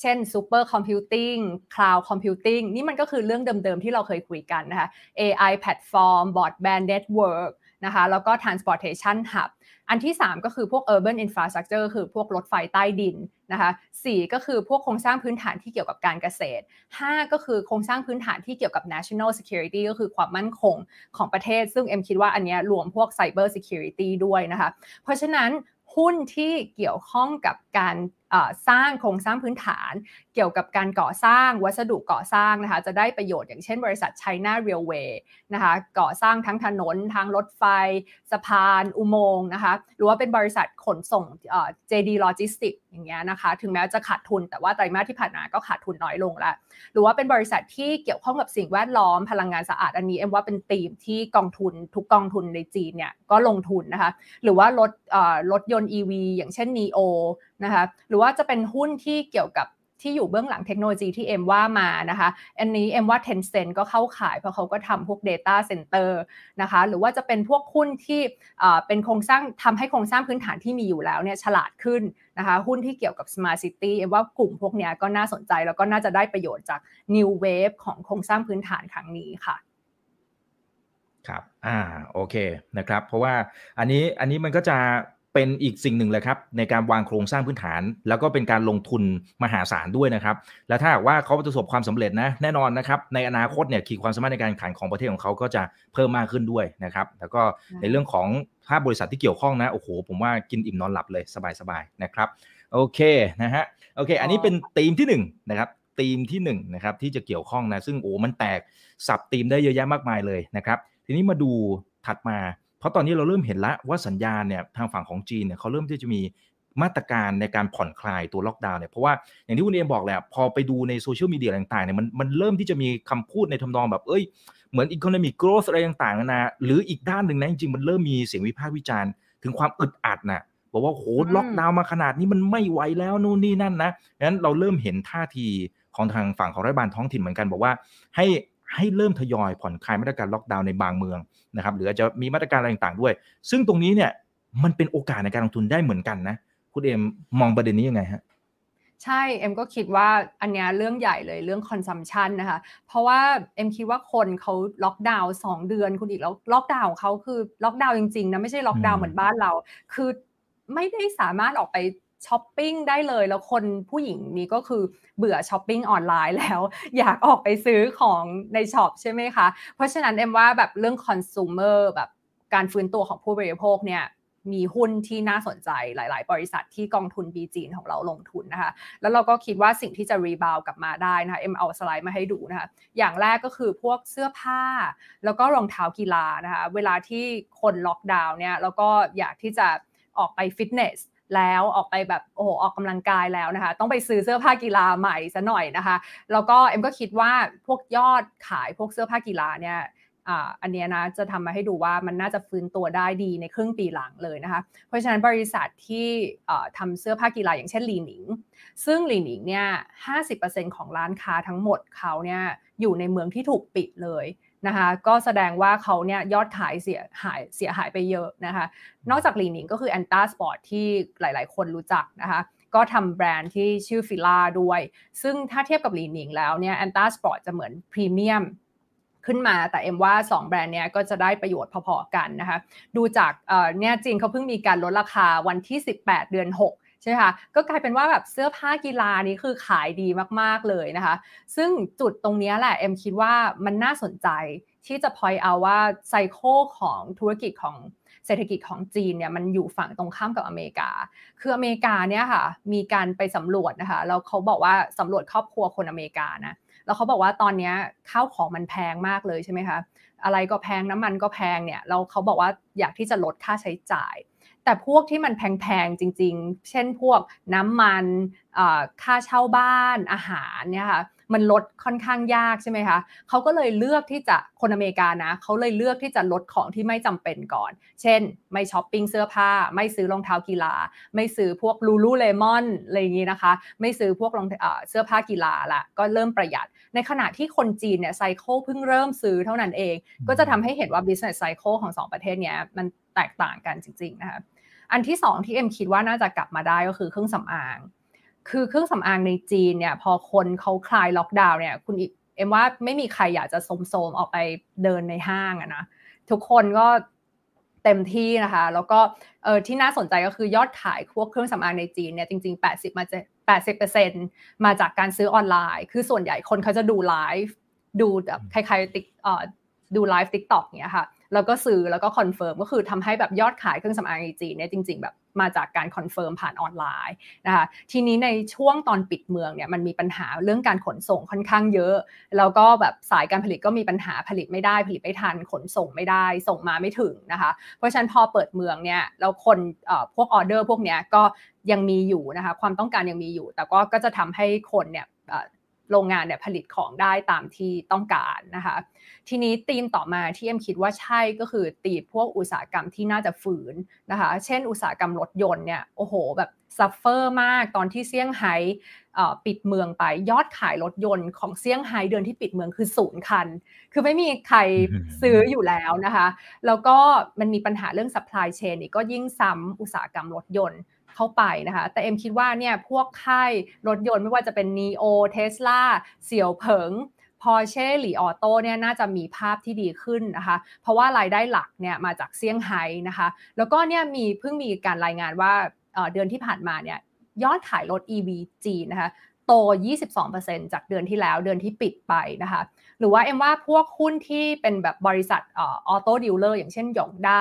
เช่น supercomputing cloud computing นี่มันก็คือเรื่องเดิมๆที่เราเคยคุยกันนะคะ AI platform broadband network น นะคะแล้วก็ transportation hub อันที่ 3 ก็คือพวก urban infrastructure คือพวกรถไฟใต้ดินนะคะ4ก็คือพวกโครงสร้างพื้นฐานที่เกี่ยวกับการเกษตร 5 ก็คือโครงสร้างพื้นฐานที่เกี่ยวกับ national security ก็คือความมั่นคงของประเทศ ซึ่งเอ็มคิดว่าอันนี้รวมพวก cyber security ด้วยนะคะ เพราะฉะนั้นหุ้นที่เกี่ยวข้องกับการ สร้างโครงสร้างพื้นฐาน เกี่ยวกับการก่อสร้างวัสดุก่อสร้างนะคะ จะได้ประโยชน์อย่างเช่นบริษัท China Railway นะคะก่อสร้างทั้งถนนทั้งรถไฟ สะพาน อุโมงค์นะคะหรือว่าเป็นบริษัทขนส่ง JD Logistics อย่างเงี้ยนะคะถึงแม้จะขาดทุนแต่ว่าไตรมาสที่ผ่านมาก็ขาดทุนน้อยลงล้วหรือว่าเป็นบริษัทที่เกี่ยวข้องกับสิ่งแวดล้อมพลังงานสะอาดอันนี้เอ็มว่าเป็นธีมที่กองทุนทุกกองทุนในจีนเนี่ยก็ลงทุนนะคะหรือว่ารถรถยนต์ EV อย่างเช่น NEO นะคะหรือว่าจะเป็นหุ้นที่เกี่ยวกับที่อยู่เบื้องหลังเทคโนโลยีที่เอ็มว่ามานะคะ อันนี้เอ็มว่า Tencent ก็เข้าขายเพราะเขาก็ทำพวก Data Center นะคะ หรือว่าจะเป็นพวกหุ้นที่เป็นโครงสร้างทำให้โครงสร้างพื้นฐานที่มีอยู่แล้วเนี่ยฉลาดขึ้นนะคะหุ้นที่เกี่ยวกับ Smart City เอ็มว่ากลุ่มพวกนี้ก็น่าสนใจแล้วก็น่าจะได้ประโยชน์จาก New Wave ของโครงสร้างพื้นฐานครั้งนี้ค่ะครับ อ่า โอเค นะครับ เพราะว่าอันนี้ อันนี้มันก็จะ เป็นอีกสิ่งหนึ่งเลยครับในการวางโครงสร้างพื้นฐาน แล้วก็เป็นการลงทุนมหาศาลด้วยนะครับ แล้วถ้าว่าเขาประสบความสำเร็จนะแน่นอนนะครับในอนาคตเนี่ยขีดความสามารถในการแข่งขันของประเทศของเขาก็จะเพิ่มมากขึ้นด้วยนะครับ แล้วก็ในเรื่องของภาพบริษัทที่เกี่ยวข้องนะโอ้โหผมว่ากินอิ่มนอนหลับเลยสบายๆนะครับโอเคนะฮะโอเค อันนี้เป็นธีมที่1นะครับธีมที่1นะครับที่จะเกี่ยวข้องนะซึ่งโอ้มันแตกสับธีมได้เยอะแยะมากมายเลยนะครับ ทีนี้มาดูถัดมา เพราะตอนนี้เราเริ่มเห็นแล้วว่าสัญญาณเนี่ยทางฝั่งของจีนเนี่ยเขาเริ่มที่จะมีมาตรการในการผ่อนคลายตัวล็อกดาวน์เนี่ยเพราะว่าอย่างที่คุณเอมบอกแหละพอไปดูในโซเชียลมีเดียต่างๆเนี่ยมันมันเริ่มที่จะมีคำพูดในทำนองแบบเอ้ยเหมือน economic growth อะไรต่างๆนะหรืออีกด้านหนึ่งนะจริงๆมันเริ่มมีเสียงวิพากษ์วิจารณ์ถึงความอึดอัดนะบอกว่าโหล็อกดาวน์มาขนาดนี้มันไม่ไหวแล้วนู่นนี่นั่นนะงั้นเราเริ่มเห็นท่าทีของทางฝั่งของรัฐบาลท้องถิ่นเหมือนกัน บอกว่าให้ ให้เริ่มทยอยผ่อนคลายมาตรการล็อกดาวน์ในบางเมืองนะครับหรืออาจจะมีมาตรการอะไรต่างๆด้วย ซึ่งตรงนี้เนี่ยมันเป็นโอกาสในการลงทุนได้เหมือนกันนะคุณเอมมองประเด็นนี้ยังไงฮะใช่ เอ็มก็คิดว่าอันนี้เรื่องใหญ่เลยเรื่อง consumption นะคะ เพราะว่าเอ็มคิดว่าคนเขาล็อกดาวน์สองเดือนคุณอีกแล้วล็อกดาวน์ของเขาคือล็อกดาวน์จริงๆนะไม่ใช่ล็อกดาวน์เหมือนบ้านเรา คือไม่ได้สามารถออกไป ช้อปปิ้งได้เลย แล้วคนผู้หญิงนี้ก็คือเบื่อช้อปปิ้งออนไลน์แล้ว อยากออกไปซื้อของในช็อปใช่ไหมคะ เพราะฉะนั้นเอ็มว่าแบบเรื่องคอน sumer แบบการฟื้นตัวของผู้บริโภคเนี่ยมีหุ้นที่น่าสนใจหลาย ๆ บริษัทที่กองทุน B จีนของเราลงทุนนะคะ แล้วเราก็คิดว่าสิ่งที่จะ rebound กลับมาได้นะคะเอ็มเอาสไลด์มาให้ดูนะคะ อย่างแรกก็คือพวกเสื้อผ้า แล้วก็รองเท้ากีฬานะคะ เวลาที่คนล็อกดาวน์เนี่ยแล้วก็อยากที่จะออกไปฟิตเนส แล้วออกไปแบบโอ้โหออกกำลังกายแล้วนะคะ ต้องไปซื้อเสื้อผ้ากีฬาใหม่ซะหน่อยนะคะ แล้วก็เอ็มก็คิดว่าพวกยอดขายพวกเสื้อผ้ากีฬาเนี่ยอันนี้นะจะทำมาให้ดูว่ามันน่าจะฟื้นตัวได้ดีในครึ่งปีหลังเลยนะคะ เพราะฉะนั้นบริษัทที่ทำเสื้อผ้ากีฬาอย่างเช่นลีหนิง ซึ่งลีหนิงเนี่ย 50%ของร้านค้าทั้งหมดเขาเนี่ยอยู่ในเมืองที่ถูกปิดเลย นะคะก็แสดงว่าเขาเนี่ยยอดขายเสียหายเสียหายไปเยอะนะคะนอกจากลีหนิงก็คือแอนตาสปอร์ตที่หลาย ๆ คนรู้จักนะคะก็ทำแบรนด์ที่ชื่อฟิล่าด้วย ซึ่งถ้าเทียบกับลีหนิงแล้วเนี่ยแอนตาสปอร์ตจะเหมือนพรีเมียมขึ้นมาแต่เอ็มว่า 2 แบรนด์เนี้ยก็จะได้ประโยชน์พอๆกันนะคะดูจากเนี่ยจีนเขาเพิ่งมีการลดราคาวันที่ 18 เดือน 6 ใช่ไหมคะก็กลายเป็นว่าแบบเสื้อผ้ากีฬานี้คือขายดีมากๆเลยนะคะ ซึ่งจุดตรงนี้แหละเอ็มคิดว่ามันน่าสนใจที่จะ point out ว่า cycle ของธุรกิจของเศรษฐกิจของจีนเนี่ยมันอยู่ฝั่งตรงข้ามกับอเมริกา คืออเมริกาเนี่ยค่ะมีการไปสำรวจนะคะแล้วเขาบอกว่าสำรวจครอบครัวคนอเมริกานะแล้วเขาบอกว่าตอนนี้ข้าวของมันแพงมากเลยใช่ไหมคะอะไรก็แพงน้ำมันก็แพงเนี่ยแล้วเขาบอกว่าอยากที่จะลดค่าใช้จ่าย แต่พวกที่มันแพงๆจริง ๆ เช่นพวกน้ำมันค่าเช่าบ้านอาหารเนี่ยค่ะมันลดค่อนข้างยากใช่ไหมคะเขาก็เลยเลือกที่จะคนอเมริกานะเขาเลยเลือกที่จะลดของที่ไม่จำเป็นก่อน เช่น ไม่ช้อปปิ้งเสื้อผ้า ไม่ซื้อรองเท้ากีฬา ไม่ซื้อพวกลูลูเลมอนอะไรอย่างนี้นะคะ ไม่ซื้อพวกรองเสื้อผ้ากีฬาละก็เริ่มประหยัด ในขณะที่คนจีนเนี่ย cycle เพิ่งเริ่มซื้อเท่านั้นเอง ก็จะทำให้เห็นว่า business cycle ของ 2 ประเทศเนี้ยมัน แตกต่างกันจริงๆนะคะอันที่ 2 ที่เอ็มคิดว่าน่าจะกลับมาได้ก็คือเครื่องสำอาง คือเครื่องสำอางในจีนเนี่ยพอคนเขาคลายล็อกดาวน์เนี่ยคุณเอ็มว่าไม่มีใครอยากจะโทรมๆออกไปเดินในห้างอะนะทุกคนก็เต็มที่นะคะ แล้วก็เออที่น่าสนใจก็คือยอดขายพวกเครื่องสำอางในจีนเนี่ยจริง ๆ 80 มาจะ80%มาจากการซื้อออนไลน์ คือส่วนใหญ่คนเขาจะดูไลฟ์ดูแบบคล้ายๆติ๊กเอ่อดูไลฟ์ TikTok เนี่ยค่ะ แล้วก็ซื้อแล้วก็คอนเฟิร์มก็คือทำให้แบบยอดขายเครื่องสำอางในจีนเนี่ยจริง ๆ แบบมาจากการคอนเฟิร์มผ่านออนไลน์นะคะทีนี้ในช่วงตอนปิดเมืองเนี่ยมันมีปัญหาเรื่องการขนส่งค่อนข้างเยอะ แล้วก็แบบสายการผลิตก็มีปัญหาผลิตไม่ได้ผลิตไม่ทันขนส่งไม่ได้ส่งมาไม่ถึงนะคะเพราะฉะนั้นพอเปิดเมืองเนี่ยแล้วคนพวกออเดอร์พวกเนี้ยก็ยังมีอยู่นะคะความต้องการยังมีอยู่ แต่ก็ก็จะทำให้คนเนี่ยโรงงานเนี่ยผลิตของได้ตามที่ต้องการนะคะ ทีนี้ธีมต่อมาที่เอ็มคิดว่าใช่ก็คือตีพวกอุตสาหกรรมที่น่าจะฟื้นนะคะ เช่น อุตสาหกรรมรถยนต์เนี่ยโอ้โหแบบ suffer มากตอนที่เซี่ยงไฮ้ปิดเมืองไปยอดขายรถยนต์ของเซี่ยงไฮ้เดือนที่ปิดเมืองคือศูนย์คัน คือไม่มีใครซื้ออยู่แล้วนะคะ แล้วก็มันมีปัญหาเรื่อง supply chain นี่ก็ยิ่งซ้ำอุตสาหกรรมรถยนต์เข้าไปนะคะ แต่เอ็มคิดว่าเนี่ยพวกค่ายรถยนต์ไม่ว่าจะเป็น NIO Tesla เสี่ยวเผิง Porsche Li Auto เนี่ยน่าจะมีภาพที่ดีขึ้นนะคะ เพราะว่ารายได้หลักเนี่ยมาจากเซี่ยงไฮ้นะคะ แล้วก็เนี่ยมีเพิ่งมีการรายงานว่าเดือนที่ผ่านมาเนี่ยยอดขายรถ EV จีนนะคะโต 22%จากเดือนที่แล้วเดือนที่ปิดไปนะคะ หรือว่าเอ็มว่าพวกหุ้นที่เป็นแบบบริษัท auto dealer อย่างเช่นหยงด้า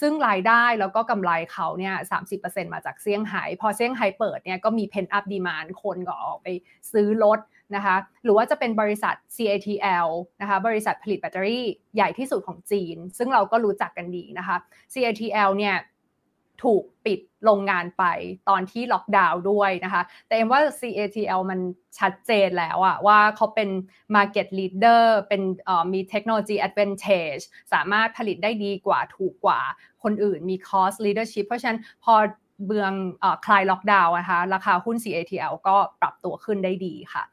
ซึ่งรายได้แล้วก็กำไรเขาเนี่ย 30%มาจากเซี่ยงไฮ้พอเซี่ยงไฮ้เปิดเนี่ยก็มี pent-up demand คนก็ออกไปซื้อรถ นะคะหรือว่าจะเป็นบริษัท CATL นะคะบริษัทผลิตแบตเตอรี่ใหญ่ที่สุดของจีน ซึ่งเราก็รู้จักกันดีนะคะ CATL เนี่ยถูกปิดโรงงานไปตอนที่ล็อกดาวน์ด้วยนะคะ แต่เอ็มว่า CATL มันชัดเจนแล้วอะว่าเขาเป็น Market Leader เป็นมี Technology Advantage สามารถผลิตได้ดีกว่าถูกกว่าคนอื่นมี Cost Leadership เพราะฉะนั้นพอเบืองคลายล็อกดาวน์นะคะ ราคาหุ้น CATL ก็ปรับตัวขึ้นได้ดีค่ะ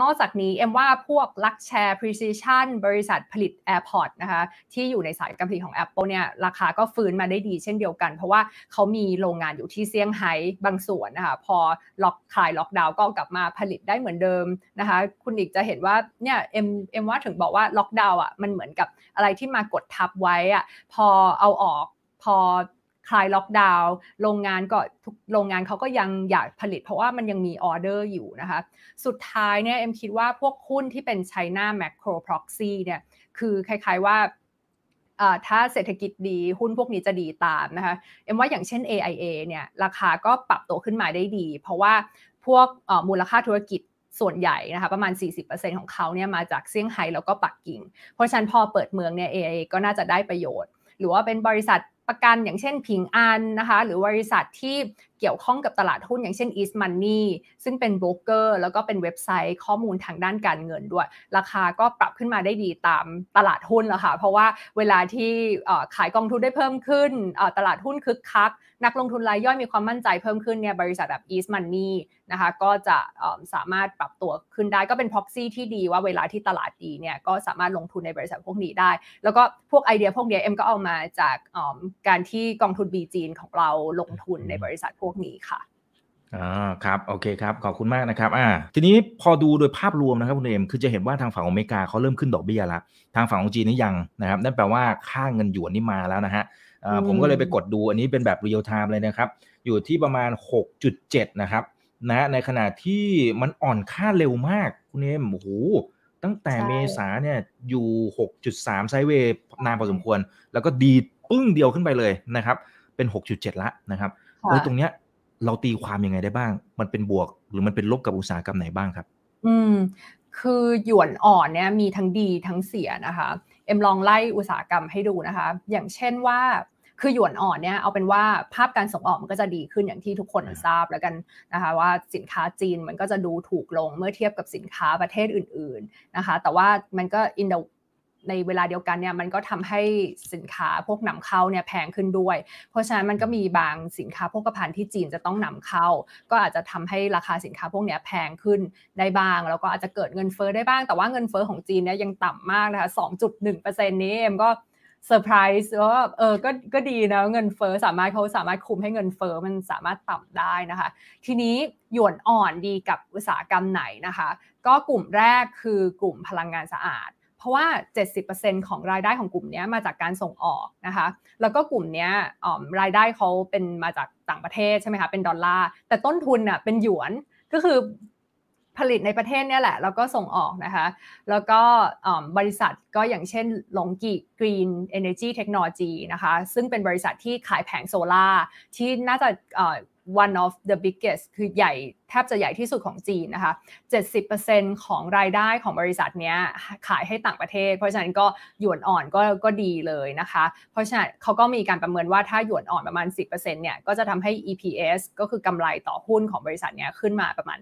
นอกจากนี้เอ็มว่าพวก l u x s h a r e Precision บริษัทผลิต AirPod นะคะที่อยู่ในสายการผลิตของ Apple เนี่ยราคาก็ฟื้นมาได้ดีเช่นเดียวกัน เพราะว่าเขามีโรงงานอยู่ที่เซี่ยงไฮ้บางส่วนนะคะพอล็อกคลายล็อกดาวน์ก็กลับมาผลิตได้เหมือนเดิมนะคะคุณอีกจะเห็นว่าเนี่ยเอ็มเอ็มว่าถึงบอกว่าล็อกดาวน์อะมันเหมือนกับอะไรที่มากดทับไว้อะพอเอาออกพอ คลายล็อกดาวน์โรงงานก็ทุกโรงงานเขาก็ยังอยากผลิต เพราะว่ามันยังมีออเดอร์อยู่นะคะ สุดท้ายเนี่ยเอ็มคิดว่าพวกหุ้นที่เป็น China Macro Proxy เนี่ยคือคล้ายๆว่าถ้าเศรษฐกิจดีหุ้นพวกนี้จะดีตามนะคะเอ็มว่าอย่างเช่น AIA เนี่ยราคาก็ปรับตัวขึ้นมาได้ดี เพราะว่าพวกมูลค่าธุรกิจส่วนใหญ่นะคะประมาณ 40%ของเขาเนี่ยมาจากเซี่ยงไฮ้แล้วก็ปักกิ่ง เพราะฉะนั้นพอเปิดเมืองเนี่ย AIA ก็น่าจะได้ประโยชน์ หรือว่าเป็นบริษัท ประกันอย่างเช่นผิงอันนะคะ หรือบริษัทที่ เกี่ยวข้องกับตลาดหุ้นอย่างเช่น East Money ซึ่งเป็นโบรกเกอร์แล้วก็เป็นเว็บไซต์ข้อมูลทางด้านการเงินด้วย ราคาก็ปรับขึ้นมาได้ดีตามตลาดหุ้นแล้วค่ะ เพราะว่าเวลาที่ขายกองทุนได้เพิ่มขึ้น ตลาดหุ้นคึกคัก นักลงทุนรายย่อยมีความมั่นใจเพิ่มขึ้นเนี่ยบริษัทแบบ East Money นะคะก็จะสามารถปรับตัวขึ้นได้ก็เป็น proxy ที่ดีว่าเวลาที่ตลาดดีเนี่ยก็สามารถลงทุนในบริษัทพวกนี้ได้ แล้วก็พวกไอเดียพวกนี้เอ็มก็เอามาจากการที่กองทุนบีจีนของเราลงทุนในบริษัทพวกนี้ค่ะอ่าครับโอเคครับขอบคุณมากนะครับอ่าทีนี้พอดูโดยภาพรวมนะครับคุณเอมคือจะเห็นว่าทางฝั่งอเมริกาเขาเริ่มขึ้นดอกเบี้ยแล้วทางฝั่งของจีนนี่ยังนะครับนั่นแปลว่าค่าเงินหยวนนี่มาแล้วนะฮะผมก็เลยไปกดดูอันนี้เป็นแบบ real time เลยนะครับ อยู่ที่ประมาณ 6.7 นะครับนะในขณะที่มันอ่อนค่าเร็วมากคุณเอมโอ้โหตั้งแต่เมษาเนี่ยอยู่ 6.3 ไซเวย์นานพอสมควร แล้วก็ดีปึ้งเดียวขึ้นไปเลยนะครับ เป็น 6.7 ละนะครับเออตรงเนี้ย เราตีความยังไงได้บ้าง มันเป็นบวก หรือมันเป็นลบกับอุตสาหกรรมไหนบ้างครับ อืม คือหยวนอ่อนเนี่ยมีทั้งดีทั้งเสียนะคะ เอ็มลองไล่อุตสาหกรรมให้ดูนะคะ อย่างเช่นว่าคือหยวนอ่อนเนี่ยเอาเป็นว่าภาพการส่งออกมันก็จะดีขึ้นอย่างที่ทุกคนทราบแล้วกันนะคะว่าสินค้าจีนมันก็จะดูถูกลงเมื่อเทียบกับสินค้าประเทศอื่น ๆนะคะ แต่ว่ามันก็ in the ในเวลาเดียวกันเนี่ยมันก็ทำให้สินค้าพวกนำเข้าเนี่ยแพงขึ้นด้วย เพราะฉะนั้นมันก็มีบางสินค้าพวกภัณฑ์ที่จีนจะต้องนำเข้า ก็อาจจะทำให้ราคาสินค้าพวกนี้แพงขึ้นได้บ้าง แล้วก็อาจจะเกิดเงินเฟ้อได้บ้าง แต่ว่าเงินเฟ้อของจีนเนี่ยยังต่ำมากนะคะ 2.1%นี้เอ็มก็เซอร์ไพรส์ว่าเออก็ก็ดีนะเงินเฟ้อสามารถเขาสามารถคุมให้เงินเฟ้อมันสามารถต่ำได้นะคะ ทีนี้หยวนอ่อนดีกับอุตสาหกรรมไหนนะคะ ก็กลุ่มแรกคือกลุ่มพลังงานสะอาด เพราะว่า 70%ของรายได้ของกลุ่มนี้มาจากการส่งออกนะคะ แล้วก็กลุ่มนี้รายได้เขาเป็นมาจากต่างประเทศใช่ไหมคะ เป็นดอลลาร์ แต่ต้นทุนน่ะเป็นหยวน ก็คือผลิตในประเทศเนี่ยแหละ แล้วก็ส่งออกนะคะ แล้วก็บริษัทก็อย่างเช่นหลงกีกรีนเอเนจีเทคโนโลยีนะคะ ซึ่งเป็นบริษัทที่ขายแผงโซลา่าที่น่าจะ one of the biggest คือใหญ่แทบจะใหญ่ที่สุดของจีนนะคะ 70%ของรายได้ของบริษัทนี้ขายให้ต่างประเทศ เพราะฉะนั้นก็หยวนอ่อนก็ก็ดีเลยนะคะ เพราะฉะนั้นเขาก็มีการประเมินว่าถ้าหยวนอ่อนประมาณ 10%เนี่ยก็จะทำให้ EPS ก็คือกำไรต่อหุ้นของบริษัทนี้ขึ้นมาประมาณ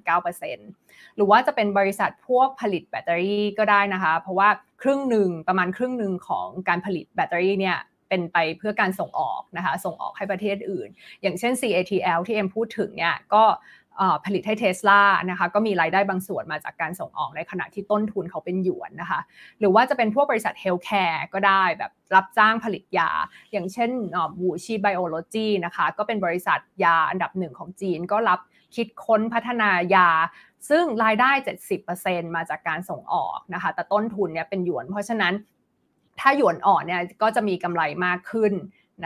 9%หรือว่าจะเป็นบริษัทพวกผลิตแบตเตอรี่ก็ได้นะคะ เพราะว่าครึ่งหนึ่งประมาณครึ่งหนึ่งของการผลิตแบตเตอรี่เนี่ย เป็นไปเพื่อการส่งออกนะคะส่งออกให้ประเทศอื่น อย่างเช่น CATL ที่เอ็มพูดถึงเนี่ยก็ผลิตให้เทสลานะคะก็มีรายได้บางส่วนมาจากการส่งออกในขณะที่ต้นทุนเขาเป็นหยวนนะคะหรือว่าจะเป็นพวกบริษัท healthcare ก็ได้แบบรับจ้างผลิตยา อย่างเช่น WuXi Biologics นะคะก็เป็นบริษัทยาอันดับหนึ่งของจีนก็รับคิดค้นพัฒนายา ซึ่งรายได้ 70%มาจากการส่งออกนะคะแต่ต้นทุนเนี่ยเป็นหยวน เพราะฉะนั้น ถ้าหยวนอ่อนเนี่ยก็จะมีกำไรมากขึ้น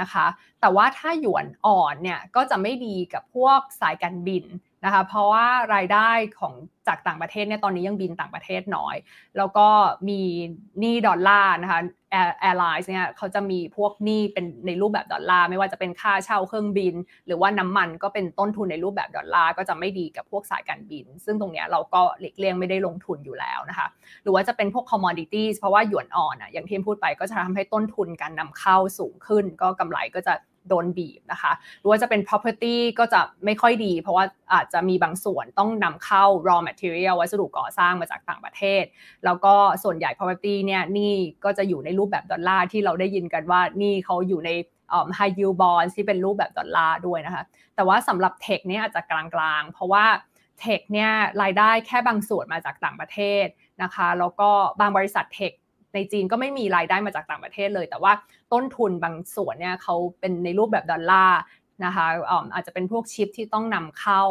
นะคะ แต่ว่าถ้าหยวนอ่อนเนี่ยก็จะไม่ดีกับพวกสายการบิน นะคะเพราะว่ารายได้ของจากต่างประเทศเนี่ยตอนนี้ยังบินต่างประเทศน้อย แล้วก็มีหนี้ดอลลาร์นะคะ airline เนี่ยเขาจะมีพวกหนี้เป็นในรูปแบบดอลลาร์ไม่ว่าจะเป็นค่าเช่าเครื่องบิน หรือว่าน้ำมันก็เป็นต้นทุนในรูปแบบดอลลาร์ก็จะไม่ดีกับพวกสายการบิน ซึ่งตรงเนี้ยเราก็หลีกเลี่ยงไม่ได้ลงทุนอยู่แล้วนะคะหรือว่าจะเป็นพวก commodities เพราะว่าหยวนอ่อนอะอย่างที่พูดไปก็จะทำให้ต้นทุนการนำเข้าสูงขึ้น ก็กำไรก็จะ โดนบีบนะคะหรือว่าจะเป็น property ก็จะไม่ค่อยดี เพราะว่าอาจจะมีบางส่วนต้องนำเข้า raw material วัสดุก่อสร้างมาจากต่างประเทศ แล้วก็ส่วนใหญ่ property เนี่ยหนี้ก็จะอยู่ในรูปแบบดอลลาร์ที่เราได้ยินกันว่าหนี้เขาอยู่ใน high yield bonds ที่เป็นรูปแบบดอลลาร์ด้วยนะคะ แต่ว่าสำหรับเทคเนี่ยอาจจะกลางๆ เพราะว่าเทคเนี่ยรายได้แค่บางส่วนมาจากต่างประเทศนะคะ แล้วก็บางบริษัทเทคในจีนก็ไม่มีรายได้มาจากต่างประเทศเลย แต่ว่า ต้นทุนบางส่วนเนี่ยเขาเป็นในรูปแบบดอลลาร์นะคะอาจจะเป็นพวกชิปที่ต้องนำเข้า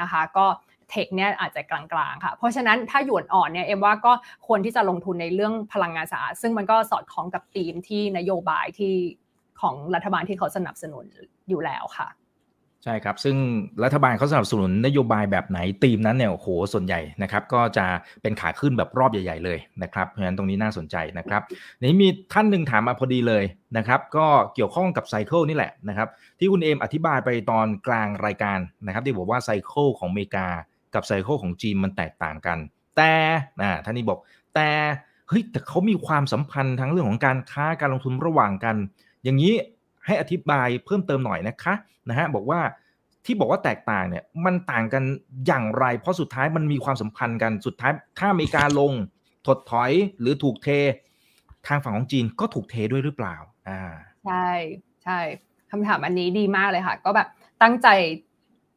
นะคะก็เทคเนี่ยอาจจะกลางๆค่ะ เพราะฉะนั้นถ้าหยวนอ่อนเนี่ยเอ็มว่าก็ควรที่จะลงทุนในเรื่องพลังงานสะอาด ซึ่งมันก็สอดคล้องกับธีมที่นโยบายที่ของรัฐบาลที่เขาสนับสนุนอยู่แล้วค่ะ ใช่ครับ ซึ่งรัฐบาลเขาสนับสนุนนโยบายแบบไหนธีมนั้นเนี่ยโอ้โหส่วนใหญ่นะครับ ก็จะเป็นขาขึ้นแบบรอบใหญ่ ๆ เลยนะครับเพราะฉะนั้นตรงนี้น่าสนใจนะครับนี้มีท่านหนึ่งถามมาพอดีเลยนะครับ ก็เกี่ยวข้องกับ cycle นี่แหละนะครับ ที่คุณเอมอธิบายไปตอนกลางรายการนะครับ ที่บอกว่า cycle ของอเมริกากับ cycle ของจีนมันแตกต่างกัน แต่นะท่านนี้บอกแต่เฮ้ยแต่เขามีความสัมพันธ์ทั้งเรื่องของการค้าการลงทุนระหว่างกัน อย่างนี้ ให้อธิบายเพิ่มเติมหน่อยนะคะนะฮะบอกว่าที่บอกว่าแตกต่างเนี่ยมันต่างกันอย่างไร เพราะสุดท้ายมันมีความสัมพันธ์กันสุดท้ายถ้าอเมริกาลงถดถอยหรือถูกเท ทางฝั่งของจีนก็ถูกเทด้วยหรือเปล่าอ่าใช่ใช่คำถามอันนี้ดีมากเลยค่ะ ก็แบบตั้งใจ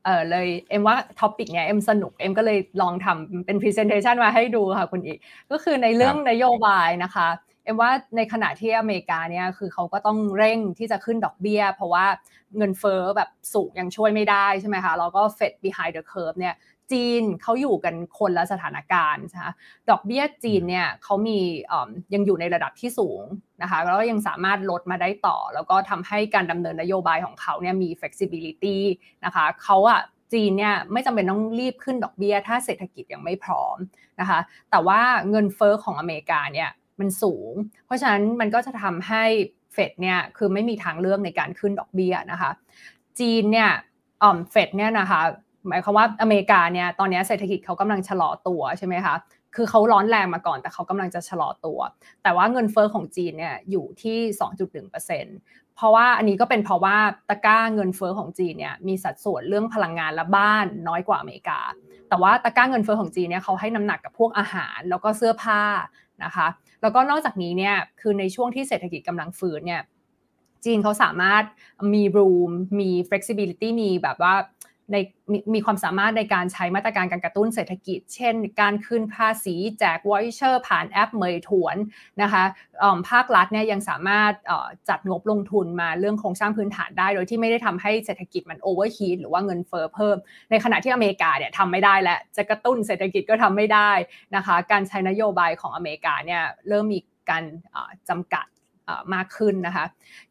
เออเลยเอ็มว่า topic เนี้ยเอ็มสนุกเอ็มก็เลยลองทำเป็น presentation มาให้ดูค่ะคุณอีก ก็คือในเรื่องนโยบายนะคะ เอ็มว่าในขณะที่อเมริกาเนี่ยคือเขาก็ต้องเร่งที่จะขึ้นดอกเบี้ย เพราะว่าเงินเฟ้อแบบสูงยังช่วยไม่ได้ใช่ไหมคะแล้วก็ Fed behind the curve เนี่ยจีนเขาอยู่กันคนละสถานการณ์นะคะดอกเบี้ยจีนเนี่ยเขามียังอยู่ในระดับที่สูงนะคะแล้วก็ยังสามารถลดมาได้ต่อ แล้วก็ทำให้การดำเนินนโยบายของเขาเนี่ยมี flexibility นะคะเขาอะจีนเนี่ยไม่จำเป็นต้องรีบขึ้นดอกเบี้ย ถ้าเศรษฐกิจยังไม่พร้อมนะคะแต่ว่าเงินเฟอ้อของอเมริกาเนี่ย มันสูง เพราะฉะนั้นมันก็จะทำให้เฟดเนี่ยคือไม่มีทางเลือกในการขึ้นดอกเบี้ยนะคะ จีนเนี่ยอ่อมเฟดเนี่ยนะคะหมายความว่าอเมริกาเนี่ยตอนนี้เศรษฐกิจเขากำลังชะลอตัวใช่ไหมคะคือเขาร้อนแรงมาก่อนแต่เขากำลังจะชะลอตัว แต่ว่าเงินเฟอ้อของจีนเนี่ยอยู่ที่ 2.1%เพราะว่าอันนี้ก็เป็นเพราะว่าตะก้าเงินเฟอ้อของจีนเนี่ยมีสัดส่วนเรื่องพลังงานและบ้านน้อยกว่าอเมริกา แต่ว่าตะกร้าเงินเฟ้อของจีนเนี่ยเขาให้น้ำหนักกับพวกอาหารแล้วก็เสื้อผ้านะคะ แล้วก็นอกจากนี้เนี่ยคือในช่วงที่เศรษฐกิจกำลังฟื้นเนี่ยจีนเขาสามารถมี room มี flexibility มีแบบว่า ในมมีความสามารถในการใช้มาตรการการกระตุ้นเศรษฐกิจ เช่น การคืนภาษีแจก voucher ผ่านแอป Meituan นะคะภาครัฐเนี่ยยังสามารถจัดงบลงทุนมาเรื่องโครงสร้างพื้นฐานได้ โดยที่ไม่ได้ทำให้เศรษฐกิจมัน overheat หรือว่าเงินเฟ้อเพิ่ม ในขณะที่อเมริกาเนี่ยทำไม่ได้และจะกระตุ้นเศรษฐกิจก็ทำไม่ได้นะคะการใช้นโยบายของอเมริกาเนี่ยเริ่มมีการจำกัดมากขึ้นนะคะ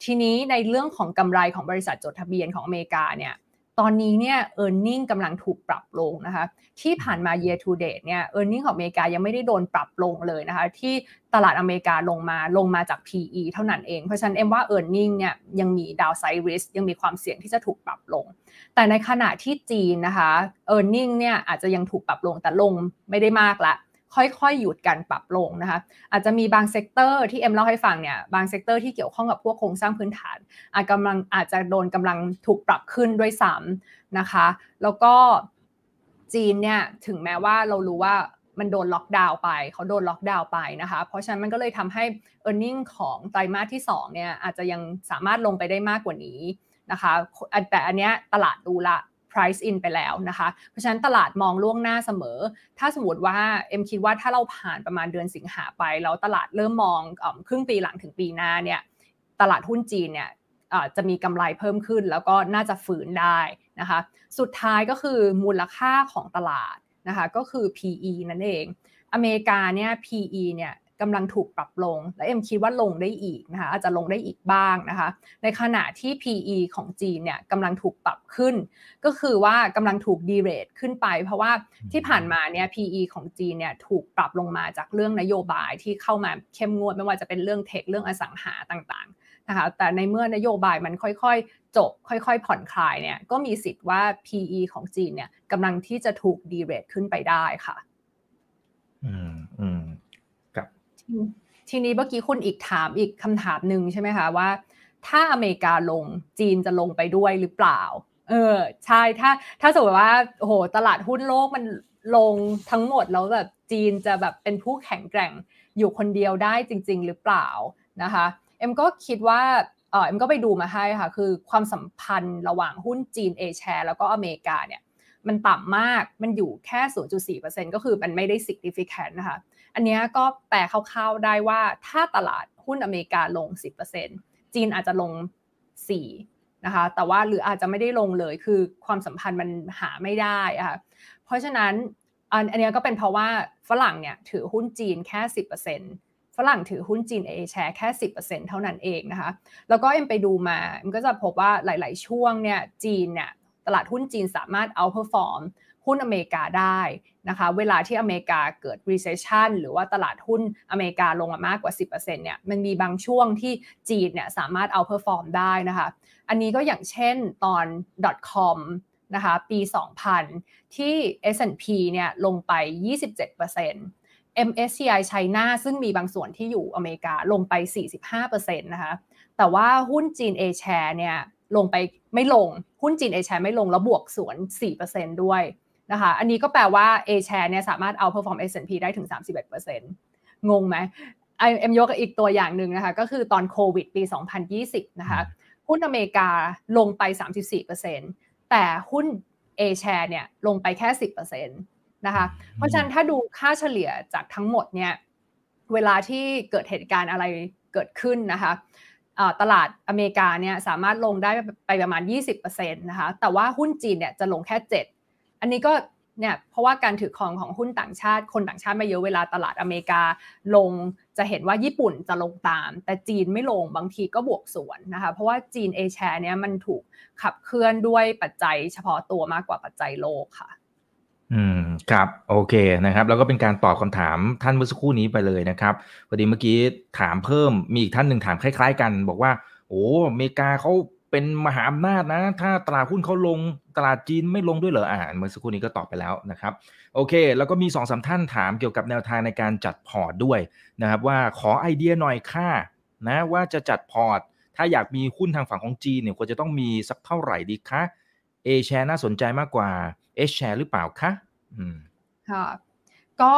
ทีนี้ในเรื่องของกำไรของบริษัทจดทะเบียนของอเมริกาเนี่ย ตอนนี้เนี่ย e a r n i n g กำลังถูกปรับลงนะคะ ที่ผ่านมา year to date เนี่ย e a r n i n g ของอเมริกายังไม่ได้โดนปรับลงเลยนะคะ ที่ตลาดอเมริกาลงมาลงมาจาก PE เท่านั้นเอง เพราะฉะนั้นเอ็มว่า e a r n i n g เนี่ยยังมี downside risk ยังมีความเสี่ยงที่จะถูกปรับลง แต่ในขณะที่จีนนะคะ e a r n i n g เนี่ยอาจจะยังถูกปรับลงแต่ลงไม่ได้มากละ ค่อยๆหยุดการปรับลงนะคะอาจจะมีบาง sector ที่เอ็มเล่าให้ฟังเนี่ยบาง sector ที่เกี่ยวข้องกับพวกโครงสร้างพื้นฐาน อาจกำลังอาจจะโดนกำลังถูกปรับขึ้นด้วยซ้ำนะคะ แล้วก็จีนเนี่ยถึงแม้ว่าเรารู้ว่ามันโดนล็อกดาวน์ไป เขาโดนล็อกดาวน์ไปนะคะ เพราะฉะนั้นมันก็เลยทำให้ e a r n i n g ของไตรมาสที่2เนี่ยอาจจะยังสามารถลงไปได้มากกว่านี้นะคะ แต่อันเนี้ยตลาดดูละ price in ไปแล้วนะคะ เพราะฉะนั้นตลาดมองล่วงหน้าเสมอ ถ้าสมมติว่าเอ็มคิดว่าถ้าเราผ่านประมาณเดือนสิงหาไป แล้วตลาดเริ่มมองครึ่งปีหลังถึงปีหน้าเนี่ยตลาดหุ้นจีนเนี่ยจะมีกำไรเพิ่มขึ้น แล้วก็น่าจะฝืนได้นะคะ สุดท้ายก็คือมูลค่าของตลาดนะคะก็คือ PE นั่นเอง อเมริกาเนี่ย PE เนี่ย กำลังถูกปรับลง และเอ็มคิดว่าลงได้อีกนะคะอาจจะลงได้อีกบ้างนะคะ ในขณะที่ PE ของจีนเนี่ยกำลังถูกปรับขึ้น ก็คือว่ากำลังถูก re-rate ขึ้นไป เพราะว่าที่ผ่านมาเนี่ย PE ของจีนเนี่ยถูกปรับลงมาจากเรื่องนโยบายที่เข้ามาเข้มงวดไม่ว่าจะเป็นเรื่อง tech เรื่องอสังหาต่างๆนะคะแต่ในเมื่อนโยบายมันค่อยๆ จบ ค่อยๆ ผ่อนคลายเนี่ยก็มีสิทธิ์ว่า PE ของจีนเนี่ยกำลังที่จะถูก re-rate ขึ้นไปได้ค่ะ อืมอืม ทีนี้เมื่อกี้คุณอีกถามอีกคำถามหนึ่งใช่ไหมคะว่า ถ้าอเมริกาลงจีนจะลงไปด้วยหรือเปล่า เออใช่ถ้าถ้าสมมติว่าโอ้โหตลาดหุ้นโลกมันลงทั้งหมดแล้วแบบจีนจะแบบเป็นผู้แข็งแกร่งอยู่คนเดียวได้จริง ๆ หรือเปล่านะคะเอ็มก็คิดว่าเออเอ็มก็ไปดูมาให้ค่ะ คือความสัมพันธ์ระหว่างหุ้นจีนเอแชร์แล้วก็อเมริกาเนี่ยมันต่ำมากมันอยู่แค่ 0.4%ก็คือมันไม่ได้ significant นะคะ อันนี้ก็แปลคร่าวๆได้ว่าถ้าตลาดหุ้นอเมริกาลง 10%จีนอาจจะลง 4 นะคะ แต่ว่าหรืออาจจะไม่ได้ลงเลยคือความสัมพันธ์มันหาไม่ได้ะค่ะเพราะฉะนั้นอันนี้ก็เป็นเพราะว่าฝรั่งเนี่ยถือหุ้นจีนแค่ 10%ฝรั่งถือหุ้นจีนเอแชร์แค่ 10%เท่านั้นเองนะคะ แล้วก็เอ็มไปดูมาเอ็มก็จะพบว่าหลาย ๆ ช่วงเนี่ยจีนเนี่ยตลาดหุ้นจีนสามารถเหุ้นอเมริกาได้นะคะเวลาที่อเมริกาเกิด recession หรือว่าตลาดหุ้นอเมริกาลงมามากกว่า 10%เนี่ยมันมีบางช่วงที่จีนเนี่ยสามารถ outperform ได้นะคะอันนี้ก็อย่างเช่นตอน .com นะคะปี 2000 ที่ S&P เนี่ยลงไป 27% MSCI China ซึ่งมีบางส่วนที่อยู่อเมริกาลงไป 45%นะคะแต่ว่าหุ้นจีน A share เนี่ยลงไปไม่ลง หุ้นจีน A share ไม่ลงแล้วบวกสวน 4%ด้วย นะคะ อันนี้ก็แปลว่า A share เนี่ยสามารถเอา perform S&P ได้ถึง 31%งงไหมเอ็มยกอีกตัวอย่างหนึ่งนะคะ ก็คือตอนโควิดปี 2020 นะคะ หุ้นอเมริกาลงไป 34%แต่หุ้น A share เนี่ยลงไปแค่ 10%นะคะ เพราะฉะนั้นถ้าดูค่าเฉลี่ยจากทั้งหมดเนี่ยเวลาที่เกิดเหตุการณ์อะไรเกิดขึ้นนะคะตลาดอเมริกาเนี่ยสามารถลงได้ไปประมาณ 20%นะคะ แต่ว่าหุ้นจีนเนี่ยจะลงแค่ 7 อันนี้ก็เนี่ยเพราะว่าการถือครองของหุ้นต่างชาติคนต่างชาติไม่เยอะเวลาตลาดอเมริกาลงจะเห็นว่าญี่ปุ่นจะลงตาม แต่จีนไม่ลงบางทีก็บวกสวนนะคะเพราะว่าจีนเอแชร์เนี่ยมันถูกขับเคลื่อนด้วยปัจจัยเฉพาะตัวมากกว่าปัจจัยโลกค่ะ อืมครับโอเคนะครับ แล้วก็เป็นการตอบคำถามท่านเมื่อสักครู่นี้ไปเลยนะครับพอดีเมื่อกี้ถามเพิ่มมีอีกท่านหนึ่งถามคล้าย ๆ กัน บอกว่าโอ้อเมริกาเขา เป็นมหาอำนาจนะ ถ้าตลาดหุ้นเขาลงตลาดจีนไม่ลงด้วยเหรออ่าเมื่อสักครู่นี้ก็ตอบไปแล้วนะครับ โอเค แล้วก็มีสองสามท่านถามเกี่ยวกับแนวทางในการจัดพอร์ตด้วยนะครับ ว่าขอไอเดียหน่อยค่ะนะว่าจะจัดพอร์ต ถ้าอยากมีหุ้นทางฝั่งของจีนเนี่ยควรจะต้องมีสักเท่าไหร่ดีคะ A share น่าสนใจมากกว่า H share หรือเปล่าคะอืมค่ะก็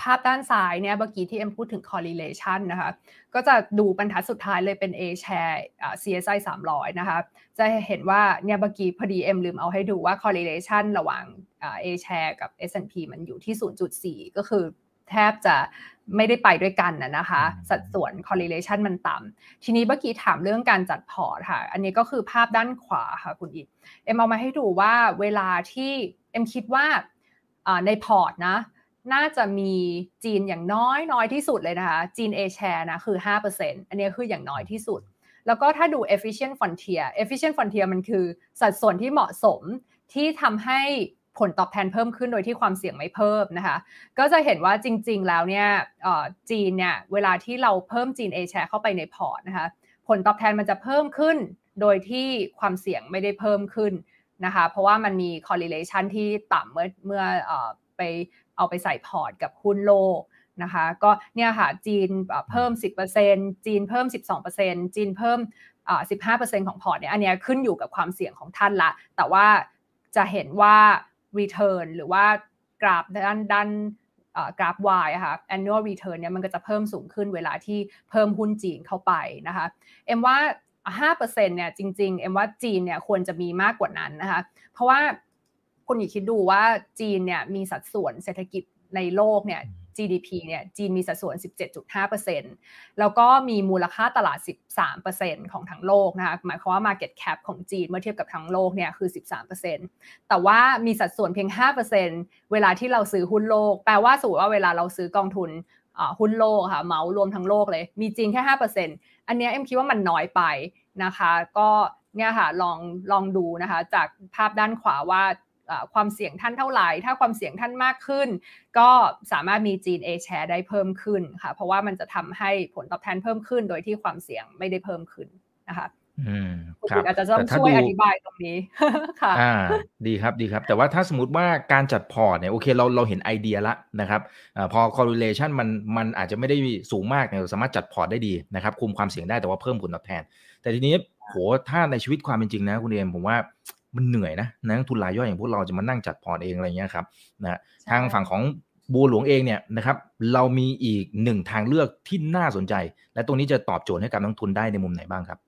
ภาพด้านซ้ายเนี่ยเมื่อกี้ที่เอ็มพูดถึง correlation นะคะก็จะดูบรรทัดสุดท้ายเลยเป็น A share CSI 300 นะคะจะเห็นว่าเนี่ยเมื่อกี้พอดีเอ็มลืมเอาให้ดูว่า correlation ระหว่าง A share กับ S&P มันอยู่ที่ 0.4 ก็คือแทบจะไม่ได้ไปด้วยกันนะคะ สัดส่วน correlation มันต่ำทีนี้เมื่อกี้ถามเรื่องการจัดพอร์ตค่ะ อันนี้ก็คือภาพด้านขวาค่ะคุณอีกเอ็มเอามาให้ดูว่าเวลาที่เอ็มคิดว่าในพอร์ตนะ น่าจะมีจีนอย่างน้อยน้อยที่สุดเลยนะคะ จีน A share นะคือ 5%อันนี้คืออย่างน้อยที่สุด แล้วก็ถ้าดู efficient frontier efficient frontier มันคือสัดส่วนที่เหมาะสมที่ทำให้ผลตอบแทนเพิ่มขึ้นโดยที่ความเสี่ยงไม่เพิ่มนะคะ ก็จะเห็นว่าจริง ๆ แล้วเนี่ยจีนเนี่ยเวลาที่เราเพิ่มจีน A share เข้าไปในพอร์ตนะคะ ผลตอบแทนมันจะเพิ่มขึ้นโดยที่ความเสี่ยงไม่ได้เพิ่มขึ้นนะคะ เพราะว่ามันมี correlation ที่ต่ำเมื่อเมื่อไป เอาไปใส่พอร์ตกับหุ้นโลกนะคะก็เนี่ยค่ะจีนเพิ่ม 10%จีนเพิ่ม 12%จีนเพิ่ม 15%ของพอร์ตเนี่ยอันนี้ขึ้นอยู่กับความเสี่ยงของท่านละ แต่ว่าจะเห็นว่า return หรือว่ากราฟด้านด้านกราฟ Y ค่ะ annual return เนี่ยมันก็จะเพิ่มสูงขึ้นเวลาที่เพิ่มหุ้นจีนเข้าไปนะคะเอ็มว่า5%เนี่ยจริงๆเอ็มว่าจีนเนี่ยควรจะมีมากกว่านั้นนะคะเพราะว่า คุณอย่าคิดดูว่าจีนเนี่ยมีสัดส่วนเศรษฐกิจในโลกเนี่ย GDP เนี่ยจีนมีสัดส่วน 17.5%แล้วก็มีมูลค่าตลาด 13%ของทั้งโลกนะคะหมายความว่า market cap ของจีนเมื่อเทียบกับทั้งโลกเนี่ยคือ 13%แต่ว่ามีสัดส่วนเพียง 5%เวลาที่เราซื้อหุ้นโลก แปลว่าสมมติว่าเวลาเราซื้อกองทุนหุ้นโลกค่ะเมารวมทั้งโลกเลย มีจีนแค่ 5%อันนี้เอ็มคิดว่ามันน้อยไปนะคะ ก็เนี่ยค่ะลองลองดูนะคะ จากภาพด้านขวาว่า ความเสี่ยงท่านเท่าไหร่ ถ้าความเสี่ยงท่านมากขึ้น ก็สามารถมีจีน A share ได้เพิ่มขึ้นค่ะ เพราะว่ามันจะทำให้ผลตอบแทนเพิ่มขึ้น โดยที่ความเสี่ยงไม่ได้เพิ่มขึ้นนะคะอืมครับอาจจะต้องช่วยอธิบายตรงนี้ค่ะอ่าดีครับดีครับ แต่ว่าถ้าสมมติว่าการจัดพอร์ตเนี่ยโอเคเราเราเห็นไอเดียละนะครับอพอ correlation มันมันอาจจะไม่ได้สูงมากเนี่ยสามารถจัดพอร์ตได้ดีนะครับคุมความเสี่ยงได้แต่ว่าเพิ่มผลตอบแทน แต่ทีนี้โหถ้าในชีวิตความเป็นจริงนะคุณเอมผมว่า มันเหนื่อยนะนักลงทุนรายย่อยอย่างพวกเราจะมานั่งจัดพอร์ตเองอะไรเงี้ยครับนะทางฝั่งของบัวหลวงเองเนี่ยนะครับเรามีอีกหนึ่งทางเลือกที่น่าสนใจ และตรงนี้จะตอบโจทย์ให้กับนักลงทุนได้ในมุมไหนบ้างครับ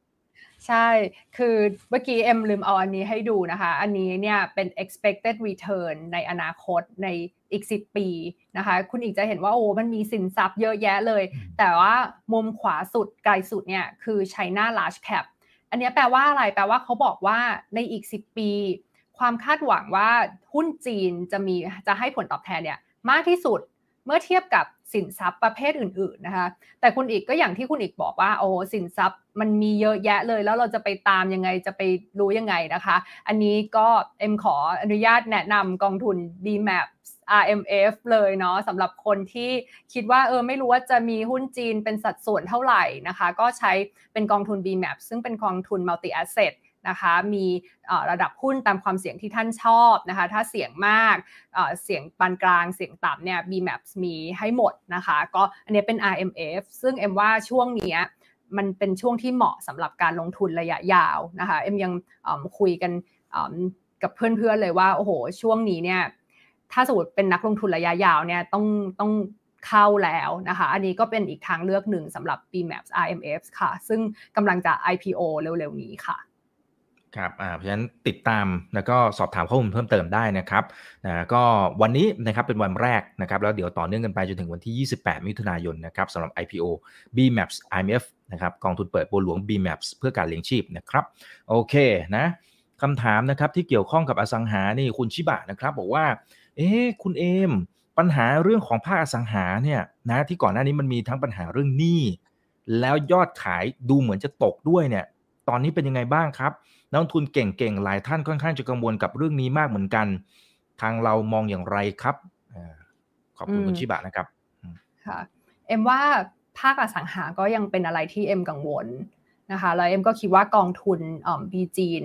ใช่ คือเมื่อกี้เอ็มลืมเอาอันนี้ให้ดูนะคะ อันนี้เนี่ยเป็น expected return ในอนาคตในอีก 10 ปีนะคะ คุณอีกจะเห็นว่าโอ้มันมีสินทรัพย์เยอะแยะเลย แต่ว่ามุมขวาสุดไกลสุดเนี่ยคือ China large cap อันนี้แปลว่าอะไรแปลว่าเขาบอกว่าในอีก 10 ปี ความคาดหวังว่าหุ้นจีนจะมีจะให้ผลตอบแทนเนี่ยมากที่สุดเมื่อเทียบกับสินทรัพย์ประเภทอื่น ๆนะคะ แต่คุณอีกก็อย่างที่คุณอีกบอกว่าโอ้สินทรัพย์มันมีเยอะแยะเลย แล้วเราจะไปตามยังไงจะไปรู้ยังไงนะคะ อันนี้ก็เอ็มขออนุญาตแนะนำกองทุน BMAP RMF เลยเนาะสำหรับคนที่คิดว่าเออไม่รู้ว่าจะมีหุ้นจีนเป็นสัดส่วนเท่าไหร่นะคะ ก็ใช้เป็นกองทุน BMAP ซึ่งเป็นกองทุน multi asset นะคะมีระดับหุ้นตามความเสี่ยงที่ท่านชอบนะคะถ้าเสี่ยงมากเสี่ยงปานกลางเสี่ยงต่ำเนี่ย BMAPS มีให้หมดนะคะก็อันนี้เป็น RMF ซึ่งเอ็มว่าช่วงนี้มันเป็นช่วงที่เหมาะสำหรับการลงทุนระยะยาวนะคะเอ็มยังคุยกันกับเพื่อนๆเลยว่าโอ้โหช่วงนี้เนี่ย ถ้าสมมติเป็นนักลงทุนระยะยาวเนี่ยต้องต้องเข้าแล้วนะคะ อันนี้ก็เป็นอีกทางเลือกหนึ่งสำหรับ BMAPS RMF ค่ะ ซึ่งกำลังจะ IPO เร็วๆนี้ค่ะครับอ่าเพราะฉะนั้นติดตามแล้วก็สอบถามข้อมูลเพิ่มเติมได้นะครับนะก็วันนี้นะครับเป็นวันแรกนะครับแล้วเดี๋ยวต่อเนื่องกันไปจนถึงวันที่ 28 มิถุนายนนะครับสำหรับ IPO BMAPS IMF นะครับกองทุนเปิดบัวหลวง BMAPS เพื่อการเลี้ยงชีพนะครับโอเคนะคำถามนะครับที่เกี่ยวข้องกับอสังหานี่คุณชิบะนะครับบอกว่า เอ๊คุณเอม ปัญหาเรื่องของภาคอสังหาเนี่ยนะที่ก่อนหน้านี้มันมีทั้งปัญหาเรื่องหนี้แล้วยอดขายดูเหมือนจะตกด้วยเนี่ย ตอนนี้เป็นยังไงบ้างครับ นักลงทุนเก่งๆ หลายท่านค่อนข้างจะกังวลกับเรื่องนี้มากเหมือนกัน ทางเรามองอย่างไรครับขอบคุณคุณชิบะนะครับค่ะเอ็มว่าภาคอสังหาก็ยังเป็นอะไรที่เอ็มกังวลนะคะแล้วเอ็มก็คิดว่ากองทุนบีจีน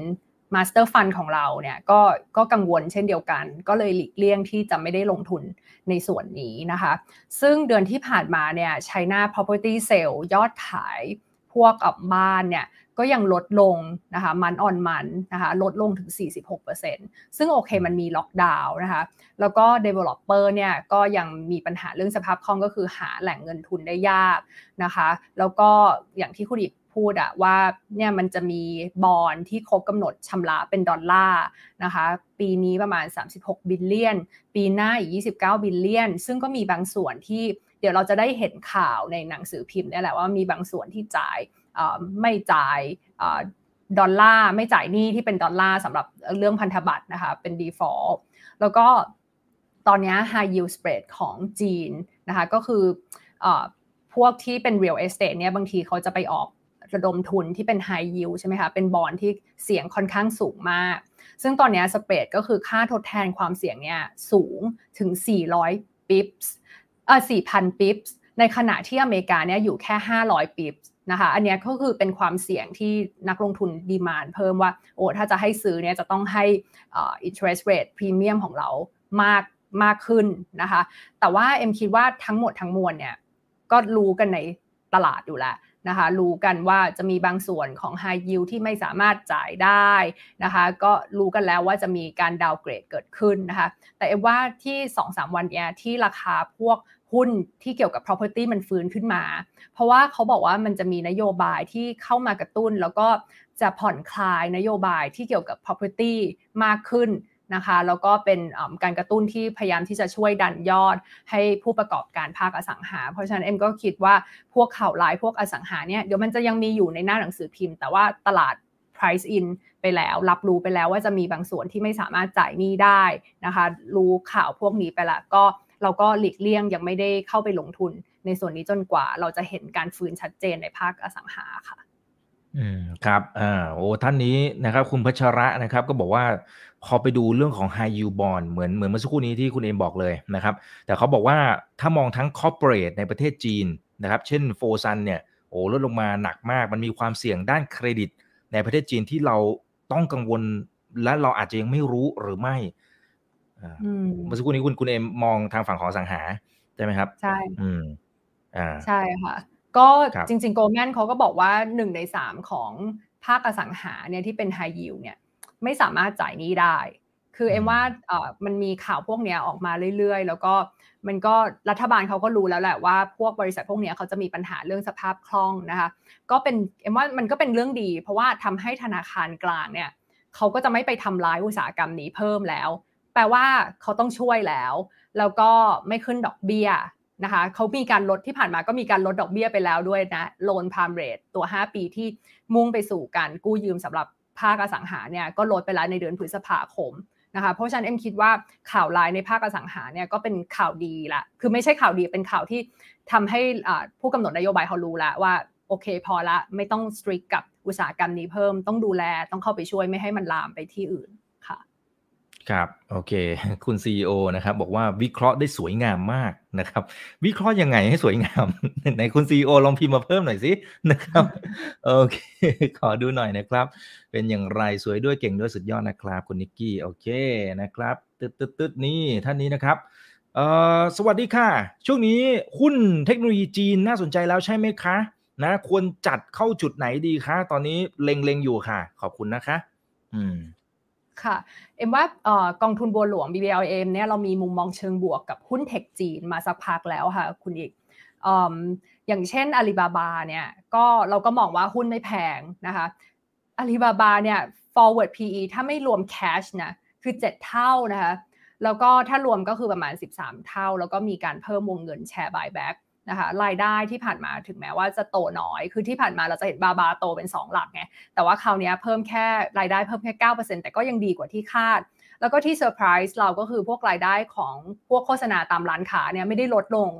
master fund ของเราเนี่ยก็ก็กังวลเช่นเดียวกัน ก็เลยหลีกเลี่ยงที่จะไม่ได้ลงทุนในส่วนนี้นะคะ ซึ่งเดือนที่ผ่านมาเนี่ย China Property Sale ยอดขายพวกบ้านเนี่ยก็ยังลดลงนะคะมันออนมันนะคะลดลงถึง 46%ซึ่งโอเคมันมีล็อกดาวน์นะคะแล้วก็ Developer เนี่ยก็ยังมีปัญหาเรื่องสภาพคล่องก็คือหาแหล่งเงินทุนได้ยากนะคะแล้วก็อย่างที่คุณอีก พูดอะว่าเนี่ยมันจะมีบอลที่ครบกำหนดชำระเป็นดอลลาร์นะคะปีนี้ประมาณ 36 billion ปีหน้าอีก 29 billion ซึ่งก็มีบางส่วนที่เดี๋ยวเราจะได้เห็นข่าวในหนังสือพิมพ์นี่แหละว่ามีบางส่วนที่จ่ายไม่จ่ายดอลลาร์ไม่จ่ายหนี้ที่เป็นดอลลาร์สำหรับเรื่องพันธบัตรนะคะเป็น default แล้วก็ตอนนี้ high yield spread ของจีนนะคะก็คือพวกที่เป็น real estate เนี่ยบางทีเขาจะไปออก ระดมทุนที่เป็น high yield ใช่ไหมคะ เป็นบอลที่เสี่ยงค่อนข้างสูงมาก ซึ่งตอนนี้สเปรดก็คือค่าทดแทนความเสี่ยงเนี่ยสูงถึง 400 pips เออ4,000 pips ในขณะที่อเมริกาเนี่ยอยู่แค่ 500 pips นะคะ อันนี้ก็คือเป็นความเสี่ยงที่นักลงทุนดีมานเพิ่มว่า โอ้ ถ้าจะให้ซื้อเนี่ยจะต้องให้อ interest rate premium ของเรามากมากขึ้นนะคะ แต่ว่าเอ็มคิดว่าทั้งหมดทั้งมวลเนี่ยก็รู้กันในตลาดอยู่แล้ว นะคะรู้กันว่าจะมีบางส่วนของ High Yield ที่ไม่สามารถจ่ายได้นะคะก็รู้กันแล้วว่าจะมีการดาวเกรดเกิดขึ้นนะคะแต่เอว่าที่ 2-3 วันเนี้ยที่ราคาพวกหุ้นที่เกี่ยวกับ property มันฟื้นขึ้นมา เพราะว่าเขาบอกว่ามันจะมีนโยบายที่เข้ามากระตุ้น แล้วก็จะผ่อนคลายนโยบายที่เกี่ยวกับ property มากขึ้น นะคะแล้วก็เป็นการกระตุ้นที่พยายามที่จะช่วยดันยอดให้ผู้ประกอบการภาคอสังหา เพราะฉะนั้นเอ็มก็คิดว่าพวกข่าวร้ายพวกอสังหาเนี่ยเดี๋ยวมันจะยังมีอยู่ในหน้าหนังสือพิมพ์ แต่ว่าตลาด price in ไปแล้วรับรู้ไปแล้วว่าจะมีบางส่วนที่ไม่สามารถจ่ายหนี้ได้นะคะรู้ข่าวพวกนี้ไปแล้วก็เราก็หลีกเลี่ยงยังไม่ได้เข้าไปลงทุน ในส่วนนี้จนกว่าเราจะเห็นการฟื้นชัดเจนในภาคอสังหาค่ะ อืมครับอ่าโอ้ท่านนี้นะครับ คุณพัชระนะครับ ก็บอกว่า พอไปดูเรื่องของ high yield bond เหมือนเหมือนเมื่อสักครู่นี้ที่คุณเอ็มบอกเลยนะครับ แต่เขาบอกว่าถ้ามองทั้ง corporate ในประเทศจีนนะครับ เช่นโฟซันเนี่ยโอ้ลดลงมาหนักมาก มันมีความเสี่ยงด้านเครดิต ในประเทศจีนที่เราต้องกังวล และเราอาจจะยังไม่รู้หรือไม่เมื่อสักครู่นี้คุณคุณเอมมองทางฝั่งของสังหาใช่ไหมครับ ใช่อืมอ่าใช่ค่ะ ก็จริงๆโกลแมนเขาก็บอกว่าหนึ่งในสามของภาคอสังหาเนี่ยที่เป็นไฮยิวเนี่ย ไม่สามารถจ่ายนี้ได้คืคือเอ็มว่าเออมันมีข่าวพวกนี้ออกมาเรื่อยๆ แล้วก็มันก็รัฐบาลเขาก็รู้แล้วแหละว่าพวกบริษัทพวกนี้เขาจะมีปัญหาเรื่องสภาพคล่องนะคะ ก็เป็นเอ็มว่ามันก็เป็นเรื่องดี เพราะว่าทำให้ธนาคารกลางเนี่ยเขาก็จะไม่ไปทำร้ายอุตสาหกรรมนี้เพิ่มแล้ว แปลว่าเขาต้องช่วยแล้ว แล้วก็ไม่ขึ้นดอกเบี้ยนะคะเขามีการลดที่ผ่านมาก็มีการลดดอกเบี้ยไปแล้วด้วยนะ loan prime rate ตัว 5 ปีที่มุ่งไปสู่การกู้ยืมสำหรับ ภาคอสังหาเนี่ยก็ลดไปแล้วในเดือนพฤษภาคมนะคะเพราะฉะนั้นเอ็มคิดว่าข่าวร้ายในภาคอสังหาเนี่ยก็เป็นข่าวดีละคือไม่ใช่ข่าวดีเป็นข่าวที่ทำให้ผู้กำหนดนโยบายเขารู้แล้วว่าโอเคพอละไม่ต้อง strict กับอุตสาหกรรมนี้เพิ่มต้องดูแลต้องเข้าไปช่วยไม่ให้มันลามไปที่อื่น ค่ะครับ โอเค คุณ CEO นะครับ บอกว่าวิเคราะห์ได้สวยงามมากนะครับ วิเคราะห์ยังไงให้สวยงามไหนคุณ CEO ลองพิมพ์มาเพิ่มหน่อยสินะครับโอเค ขอดูหน่อยนะครับ เป็นอย่างไรสวยด้วยเก่งด้วยสุดยอดนะครับคุณนิกกี้โอเคนะครับตึ๊ดตึ๊ดตึ๊ดนี่ท่านนี้นะครับเอ่อสวัสดีค่ะ ช่วงนี้หุ้นเทคโนโลยีจีนน่าสนใจแล้วใช่ไหมคะนะควรจัดเข้าจุดไหนดีคะตอนนี้เล็งๆอยู่ค่ะ ขอบคุณนะคะ อืม ค่ะ เอ็มว่ากองทุนบัวหลวง BBLM เนี่ยเรามีมุมมองเชิงบวกกับหุ้นเทคจีนมาสักพักแล้วค่ะ คุณอีกอย่างเช่นอาลีบาบาเนี่ยก็เราก็มองว่าหุ้นไม่แพงนะคะอาลีบาบาเนี่ย forward PE ถ้าไม่รวม cash นะคือ 7 เท่านะคะแล้วก็ถ้ารวมก็คือประมาณ 13 เท่า แล้วก็มีการเพิ่มวงเงินแชร์ buyback นะคะรายได้ที่ผ่านมาถึงแม้ว่าจะโตน้อย คือที่ผ่านมาเราจะเห็นบาบาโตเป็น 2 หลักไง แต่ว่าคราวนี้เพิ่มแค่รายได้เพิ่มแค่9%แต่ก็ยังดีกว่าที่คาด แล้วก็ที่เซอร์ไพรส์เราก็คือพวกรายได้ของพวกโฆษณาตามร้านค้าเนี่ยไม่ได้ลดลง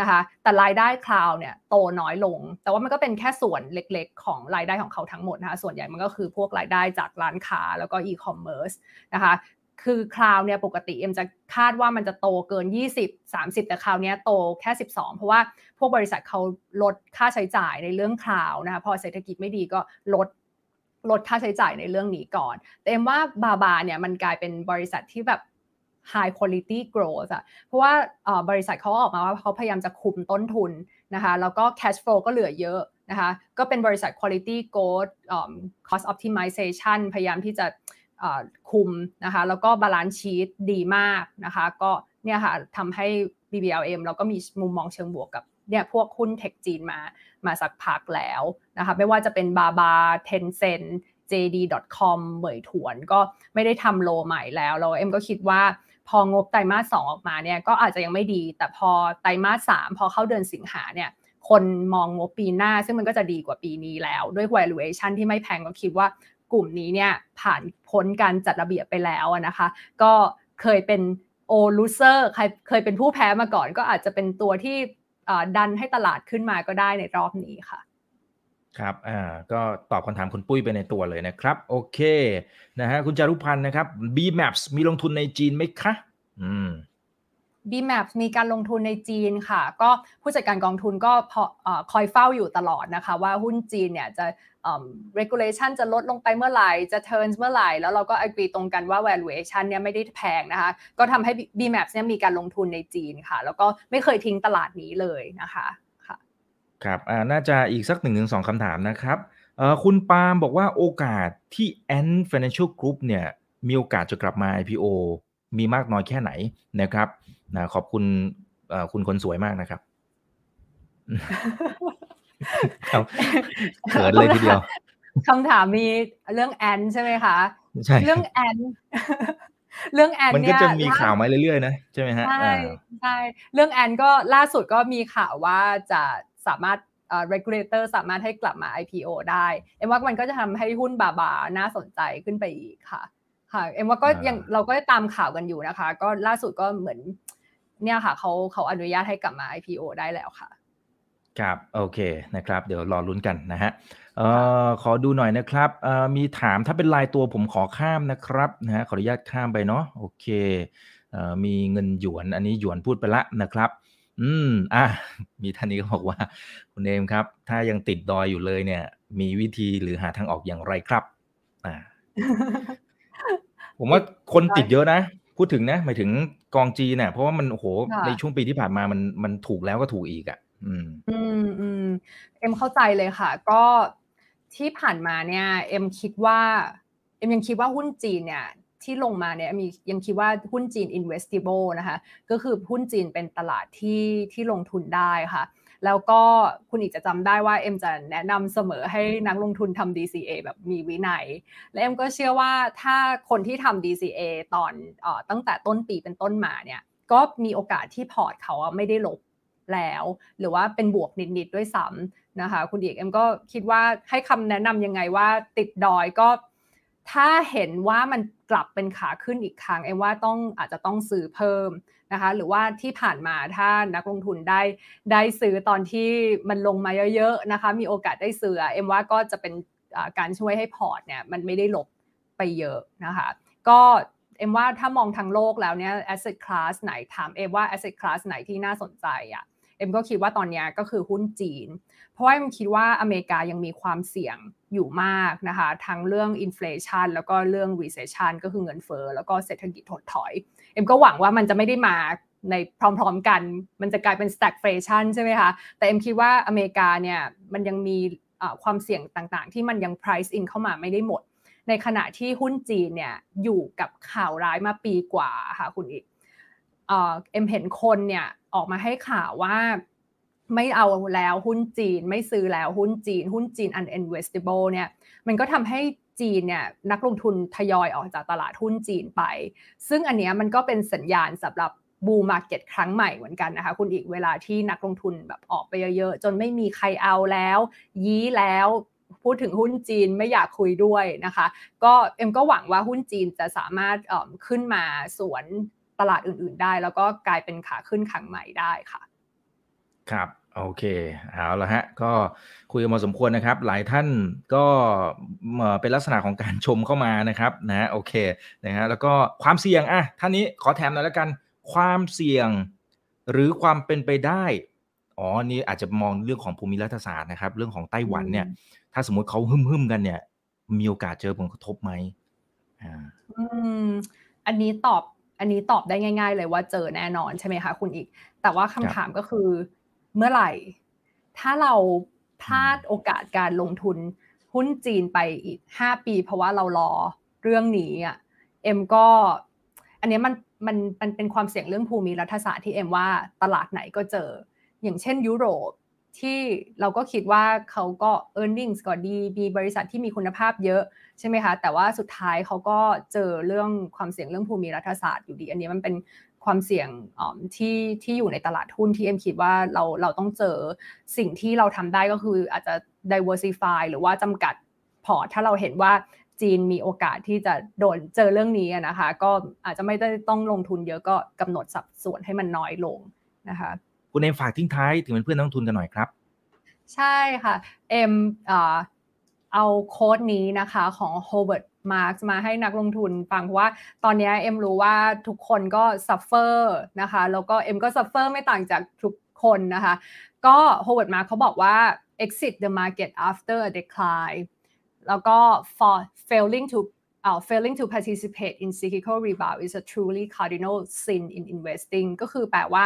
นะคะแต่รายได้ cloud เนี่ยโตน้อยลง แต่ว่ามันก็เป็นแค่ส่วนเล็กๆ ของรายได้ของเขาทั้งหมดนะคะส่วนใหญ่มันก็คือพวกรายได้จากร้านค้าแล้วก็อีคอมเมิร์ซนะคะ คือ cloud เนี่ยปกติเอ็มจะคาดว่ามันจะโตเกิน 20 30 แต่คราวนี้โตแค่ 12 เพราะว่าพวกบริษัทเขาลดค่าใช้จ่ายในเรื่องคลาวนะคะพอเศรษฐกิจไม่ดีก็ลดลดค่าใช้จ่ายในเรื่องนี้ก่อน แต่เอ็มว่าบาบาเนี่ยมันกลายเป็นบริษัทที่แบบ high quality growth อะเพราะว่าบริษัทเขาออกมาว่าเขาพยายามจะคุมต้นทุนนะคะแล้วก็ cash flow ก็เหลือเยอะนะคะก็เป็นบริษัท quality growth cost optimization พยายามที่จะ คุมนะคะแล้วก็ balance sheet ดีมากนะคะก็เนี่ยค่ะทำให้ BBLAM เราก็มีมุมมองเชิงบวกกับเนี่ยพวกหุ้น tech จีนมามาสักพักแล้วนะคะไม่ว่าจะเป็นบาบา Tencent JD.com Meituan ก็ไม่ได้ทำ low ใหม่แล้วเราเอ็มก็คิดว่าพองบไตรมาสสองออกมาเนี่ยก็อาจจะยังไม่ดี แต่พอไตรมาสสามพอเข้าเดือนสิงหาเนี่ยคนมองงบปีหน้า ซึ่งมันก็จะดีกว่าปีนี้แล้ว ด้วย valuation ที่ไม่แพงก็คิดว่า กลุ่มนี้เนี่ยผ่านพ้นการจัดระเบียบไปแล้วนะคะ ก็เคยเป็นโอลูเซอร์เคยเป็นผู้แพ้มาก่อน ก็อาจจะเป็นตัวที่ดันให้ตลาดขึ้นมาก็ได้ในรอบนี้ค่ะครับ อ่า ก็ตอบคำถามคุณปุ้ยไปในตัวเลยนะครับ โอเค นะฮะ คุณจารุพันธ์นะครับ B-Maps มีลงทุนในจีนไหมคะ อืม B-Map มีการลงทุนในจีนค่ะ ก็ผู้จัดการกองทุนก็คอยเฝ้าอยู่ตลอดนะคะ ว่าหุ้นจีนเนี่ยจะ regulation จะลดลงไปเมื่อไหร่ จะ turn เมื่อไหร่ แล้วเราก็ agree ตรงกันว่า valuation เนี่ยไม่ได้แพงนะคะ ก็ทำให้ B-Map เนี่ยมีการลงทุนในจีนค่ะ แล้วก็ไม่เคยทิ้งตลาดนี้เลยนะคะค่ะครับน่าจะอีกสักหนึ่งถึงสองคำถามนะครับคุณปาล์มบอกว่าโอกาสที่ Ant Financial Group เนี่ยมีโอกาสจะกลับมา IPO มีมากน้อยแค่ไหนนะครับ นะขอบคุณคุณคนสวยมากนะครับครับเขินเลยทีเดียวคำถามมีเรื่องแอนใช่ไหมคะใช่เรื่องแอนเรื่องแอนเนี่ยมันก็จะมีข่าวมาเรื่อยๆนะใช่ไหมฮะใช่ใช่เรื่องแอนก็ล่าสุดก็มีข่าวว่าจะสามารถ regulator สามารถให้กลับมา IPO ได้เอ็มว่ามันก็จะทำให้หุ้นบาบาน่าสนใจขึ้นไปอีกค่ะ ค่ะ เอ็มว่าก็ยังเราก็ตามข่าวกันอยู่นะคะ ก็ล่าสุดก็เหมือน เนี่ยค่ะเขาเขาอนุญาตให้กลับมา IPO ได้แล้วค่ะ ครับ โอเคนะครับ เดี๋ยวรอลุ้นกันนะฮะเอ่อขอดูหน่อยนะครับเอ่อมีถามถ้าเป็นลายตัวผมขอข้ามนะครับนะฮะขออนุญาตข้ามไปเนาะโอเคเอ่อมีเงินหยวน อันนี้หยวนพูดไปละนะครับ อืมอะมีท่านนี้ก็บอกว่า คุณเอมครับ ถ้ายังติดดอยอยู่เลยเนี่ย มีวิธีหรือหาทางออกอย่างไรครับ อ่า ผมว่าคนติดเยอะนะ พูดถึงนะหมายถึงกองจีเนี่ยเพราะว่ามันโอ้โหในช่วงปีที่ผ่านมามันมันถูกแล้วก็ถูกอีกอะ อืม อืมอืมเอ็มเข้าใจเลยค่ะ ก็ที่ผ่านมาเนี่ย เอ็มคิดว่าเอ็มยังคิดว่าหุ้นจีนเนี่ยที่ลงมาเนี่ยมียังคิดว่าหุ้นจีน investable นะคะ ก็คือหุ้นจีนเป็นตลาดที่ที่ลงทุนได้ค่ะ แล้วก็คุณเอกจะจำได้ว่าเอ็มจะแนะนำเสมอให้นักลงทุนทำ DCA แบบมีวินัย และเอ็มก็เชื่อว่าถ้าคนที่ทำ DCA ตอนอตั้งแต่ต้นปีเป็นต้นมาเนี่ยก็มีโอกาสที่พอร์ตเขาไม่ได้ลบแล้ว หรือว่าเป็นบวกนิด ๆ ด้วยซ้ำนะคะ คุณเอกเอ็มก็คิดว่าให้คำแนะนำยังไงว่าติดดอยก็ถ้าเห็นว่ามันกลับเป็นขาขึ้นอีกครั้งเอ็มว่าต้องอาจจะต้องซื้อเพิ่ม นะคะหรือว่าที่ผ่านมาถ้านักลงทุนได้ได้ซื้อตอนที่มันลงมาเยอะๆนะคะมีโอกาสได้ซื้อเอ็มว่าก็จะเป็นการช่วยให้พอร์ตเนี่ยมันไม่ได้ลบไปเยอะนะคะก็เอ็มว่าถ้ามองทางโลกแล้วเนี่ย asset class ไหนถามเอ็มว่า asset class ไหนที่น่าสนใจอะ่ะเอ็มก็คิดว่าตอนนี้ก็คือหุ้นจีน เพราะว่าเอ็มคิดว่าอเมริกายังมีความเสี่ยงอยู่มากนะคะทั้งเรื่อง inflation แล้วก็เรื่อง recession ก็คือเงินเฟ้อแล้วก็เศรษฐกิจถดถอย อ็มก็หวังว่ามันจะไม่ได้มาในพร้อมๆกัน มันจะกลายเป็น stagflation ใช่ไหมคะ แต่เอ็มคิดว่าอเมริกาเนี่ยมันยังมีความเสี่ยงต่างๆ ที่มันยัง price in เข้ามาไม่ได้หมด ในขณะที่หุ้นจีนเนี่ยอยู่กับข่าวร้ายมาปีกว่าค่ะคุณอีกเอ็มเห็นคนเนี่ยออกมาให้ข่าวว่าไม่เอาแล้วหุ้นจีน ไม่ซื้อแล้วหุ้นจีน หุ้นจีน uninvestable เนี่ยมันก็ทำให้ จีนเนี่ยนักลงทุนทยอยออกจากตลาดหุ้นจีนไป ซึ่งอันนี้มันก็เป็นสัญญาณสำหรับบูมมาเก็ตครั้งใหม่เหมือนกันนะคะคุณอีกเวลาที่นักลงทุนแบบออกไปเยอะๆ จนไม่มีใครเอาแล้ว ยี้แล้วพูดถึงหุ้นจีนไม่อยากคุยด้วยนะคะ ก็เอ็มก็หวังว่าหุ้นจีนจะสามารถขึ้นมาสวนตลาดอื่นๆได้ แล้วก็กลายเป็นขาขึ้นครั้งใหม่ได้ค่ะ ครับ โอเคเอาละฮะก็คุยกันมาสมควรนะครับ หลายท่านก็เป็นลักษณะของการชมเข้ามานะครับนะโอเคนะฮะแล้วก็ความเสี่ยงอะท่านนี้ขอแถมหน่อยแล้วกัน ความเสี่ยงหรือความเป็นไปได้อ๋อนี่อาจจะมองเรื่องของภูมิรัฐศาสตร์นะครับ เรื่องของไต้หวันเนี่ย ถ้าสมมติเขาหึ่มหึมกันเนี่ย มีโอกาสเจอผลกระทบไหมอ่าอืมอันนี้ตอบอันนี้ตอบได้ง่าย ๆ เลยว่าเจอแน่นอนใช่ไหมคะคุณอีก แต่ว่าคำถามก็คือ เมื่อไหร่ ถ้าเราพลาดโอกาสการลงทุนหุ้นจีนไปอีกห้าปี เพราะว่าเรารอเรื่องนี้อะเอ็มก็ อันนี้มันมันมันเป็นความเสี่ยงเรื่องภูมิรัฐศาสตร์ที่เอ็มว่าตลาดไหนก็เจอ อย่างเช่นยุโรปที่เราก็คิดว่าเขาก็ e a r n i n g ก็ดี มีบริษัทที่มีคุณภาพเยอะใช่ไหมคะ แต่ว่าสุดท้ายเขาก็เจอเรื่องความเสี่ยงเรื่องภูมิรัฐศาสตร์อยู่ดี อันนี้มันเป็น ความเสี่ยงที่ที่อยู่ในตลาดหุ้นที่เอ็มคิดว่าเราเราต้องเจอสิ่งที่เราทำได้ก็คืออาจจะ diversify หรือว่าจำกัดพอร์ตถ้าเราเห็นว่าจีนมีโอกาสที่จะโดนเจอเรื่องนี้นะคะ ก็อาจจะไม่ได้ต้องลงทุนเยอะก็กำหนดสัดส่วนให้มันน้อยลงนะคะคุณเอ็มฝากทิ้งท้ายถึงเพื่อนนักลงทุนกันหน่อยครับ ใช่ค่ะเอ็มเอา quote นี้นะคะของ Howard Marks มาให้นักลงทุนฟังเพราะว่าตอนนี้เอ็มรู้ว่าทุกคนก็ suffer นะคะแล้วก็เอ็มก็ suffer ไม่ต่างจากทุกคนนะคะก็ Howard Mark เขาบอกว่า exiting the market after a decline แล้วก็ thus failing to uh, failing to participate in cyclical rebound is a truly cardinal sin in investing ก็คือแปลว่า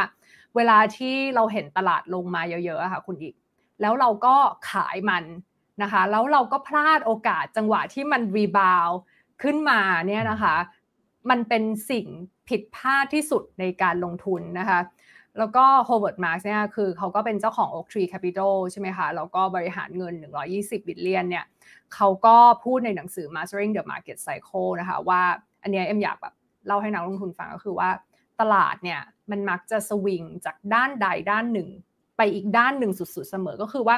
เวลาที่เราเห็นตลาดลงมาเยอะๆค่ะคุณเอก แล้วเราก็ขายมัน นะคะ แล้วเราก็พลาดโอกาสจังหวะที่มัน rebound ขึ้นมาเนี่ยนะคะ มันเป็นสิ่งผิดพลาดที่สุดในการลงทุนนะคะ แล้วก็ Howard Marks เนี่ยคือเขาก็เป็นเจ้าของ Oaktree Capital ใช่ไหมคะ แล้วก็บริหารเงิน 120 billion เนี่ยเขาก็พูดในหนังสือ Mastering the Market Cycle นะคะว่าอันนี้เอ็มอยากแบบเล่าให้นักลงทุนฟังก็คือว่าตลาดเนี่ยมันมักจะสวิงจากด้านใดด้านหนึ่ง ไปอีกด้านหนึ่งสุดๆเสมอก็คือว่า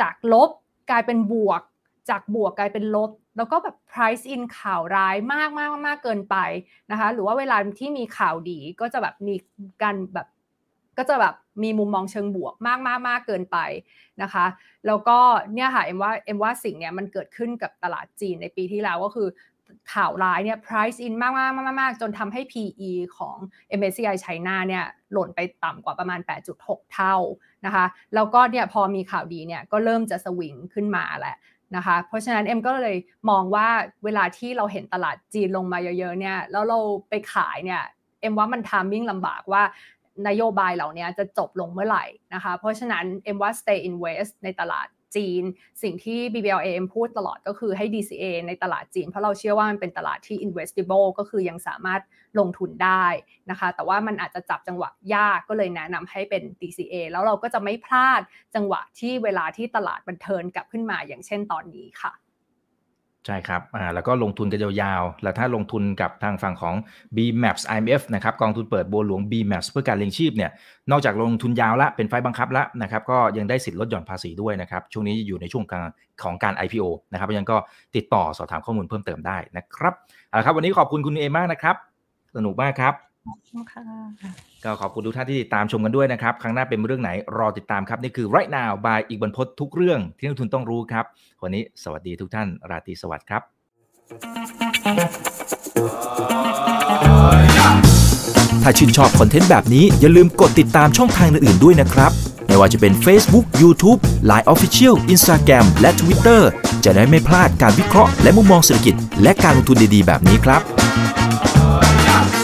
จากลบ กลายเป็นบวก จากบวกกลายเป็นลบ แล้วก็แบบ price in ข่าวร้ายมากมากมากเกินไปนะคะหรือว่าเวลาที่มีข่าวดีก็จะแบบมีการแบบก็จะแบบมีมุมมองเชิงบวกมากมากมากเกินไปนะคะ แล้วก็เนี่ยค่ะเอ็มว่าเอ็มว่าสิ่งเนี้ยมันเกิดขึ้นกับตลาดจีนในปีที่แล้วก็คือ ข่าวร้ายเนี่ย price in มากมากมากมากจนทำให้ PE ของ MSCI China เนี่ยหล่นไปต่ำกว่าประมาณ 8.6 เท่านะคะแล้วก็เนี่ยพอมีข่าวดีเนี่ยก็เริ่มจะสวิงขึ้นมาแหละนะคะเพราะฉะนั้นเอ็มก็เลยมองว่าเวลาที่เราเห็นตลาดจีนลงมาเยอะๆเนี่ยแล้วเราไปขายเนี่ยเอ็มว่ามันทามมิ่งลำบากว่านโยบายเหล่านี้จะจบลงเมื่อไหร่นะคะเพราะฉะนั้นเอ็มว่า stay invest ในตลาด จีน สิ่งที่ BBLAM พูดตลอดก็คือให้ DCA ในตลาดจีน เพราะเราเชื่อว่ามันเป็นตลาดที่ investable ก็คือยังสามารถลงทุนได้นะคะ แต่ว่ามันอาจจะจับจังหวะยากก็เลยแนะนำให้เป็น DCA แล้วเราก็จะไม่พลาดจังหวะที่เวลาที่ตลาดบันเทินกลับขึ้นมาอย่างเช่นตอนนี้ค่ะ ใช่ครับอ่าแล้วก็ลงทุนกันยาวๆ แล้วถ้าลงทุนกับทางฝั่งของ BMAPS IMF นะครับกองทุนเปิดบัวหลวง BMAPS เพื่อการเลี้ยงชีพเนี่ย นอกจากลงทุนยาวละเป็นไฟบังคับละนะครับ ก็ยังได้สิทธิ์ลดหย่อนภาษีด้วยนะครับ ช่วงนี้อยู่ในช่วงของการ IPO นะครับยังก็ติดต่อสอบถามข้อมูลเพิ่มเติมได้นะครับเอาละครับ วันนี้ขอบคุณคุณเอมากนะครับ สนุกมากครับ ก็ขอบคุณทุกท่านที่ติดตามชมกันด้วยนะครับ ครั้งหน้าเป็นเรื่องไหนรอติดตามครับ นี่คือ right now by อีกบรรพททุกเรื่องที่นักทุนต้องรู้ครับ วันนี้สวัสดีทุกท่าน ราตรีสวัสดิ์ครับ ถ้าชื่นชอบคอนเทนต์แบบนี้อย่าลืมกดติดตามช่องทางอื่นๆด้วยนะครับ ไม่ว่าจะเป็น Facebook, YouTube, Line Official, Instagram และ Twitter จะได้ไม่พลาดการวิเคราะห์และมุมมองเศรษฐกิจ และการลงทุนดีๆ แบบนี้ครับ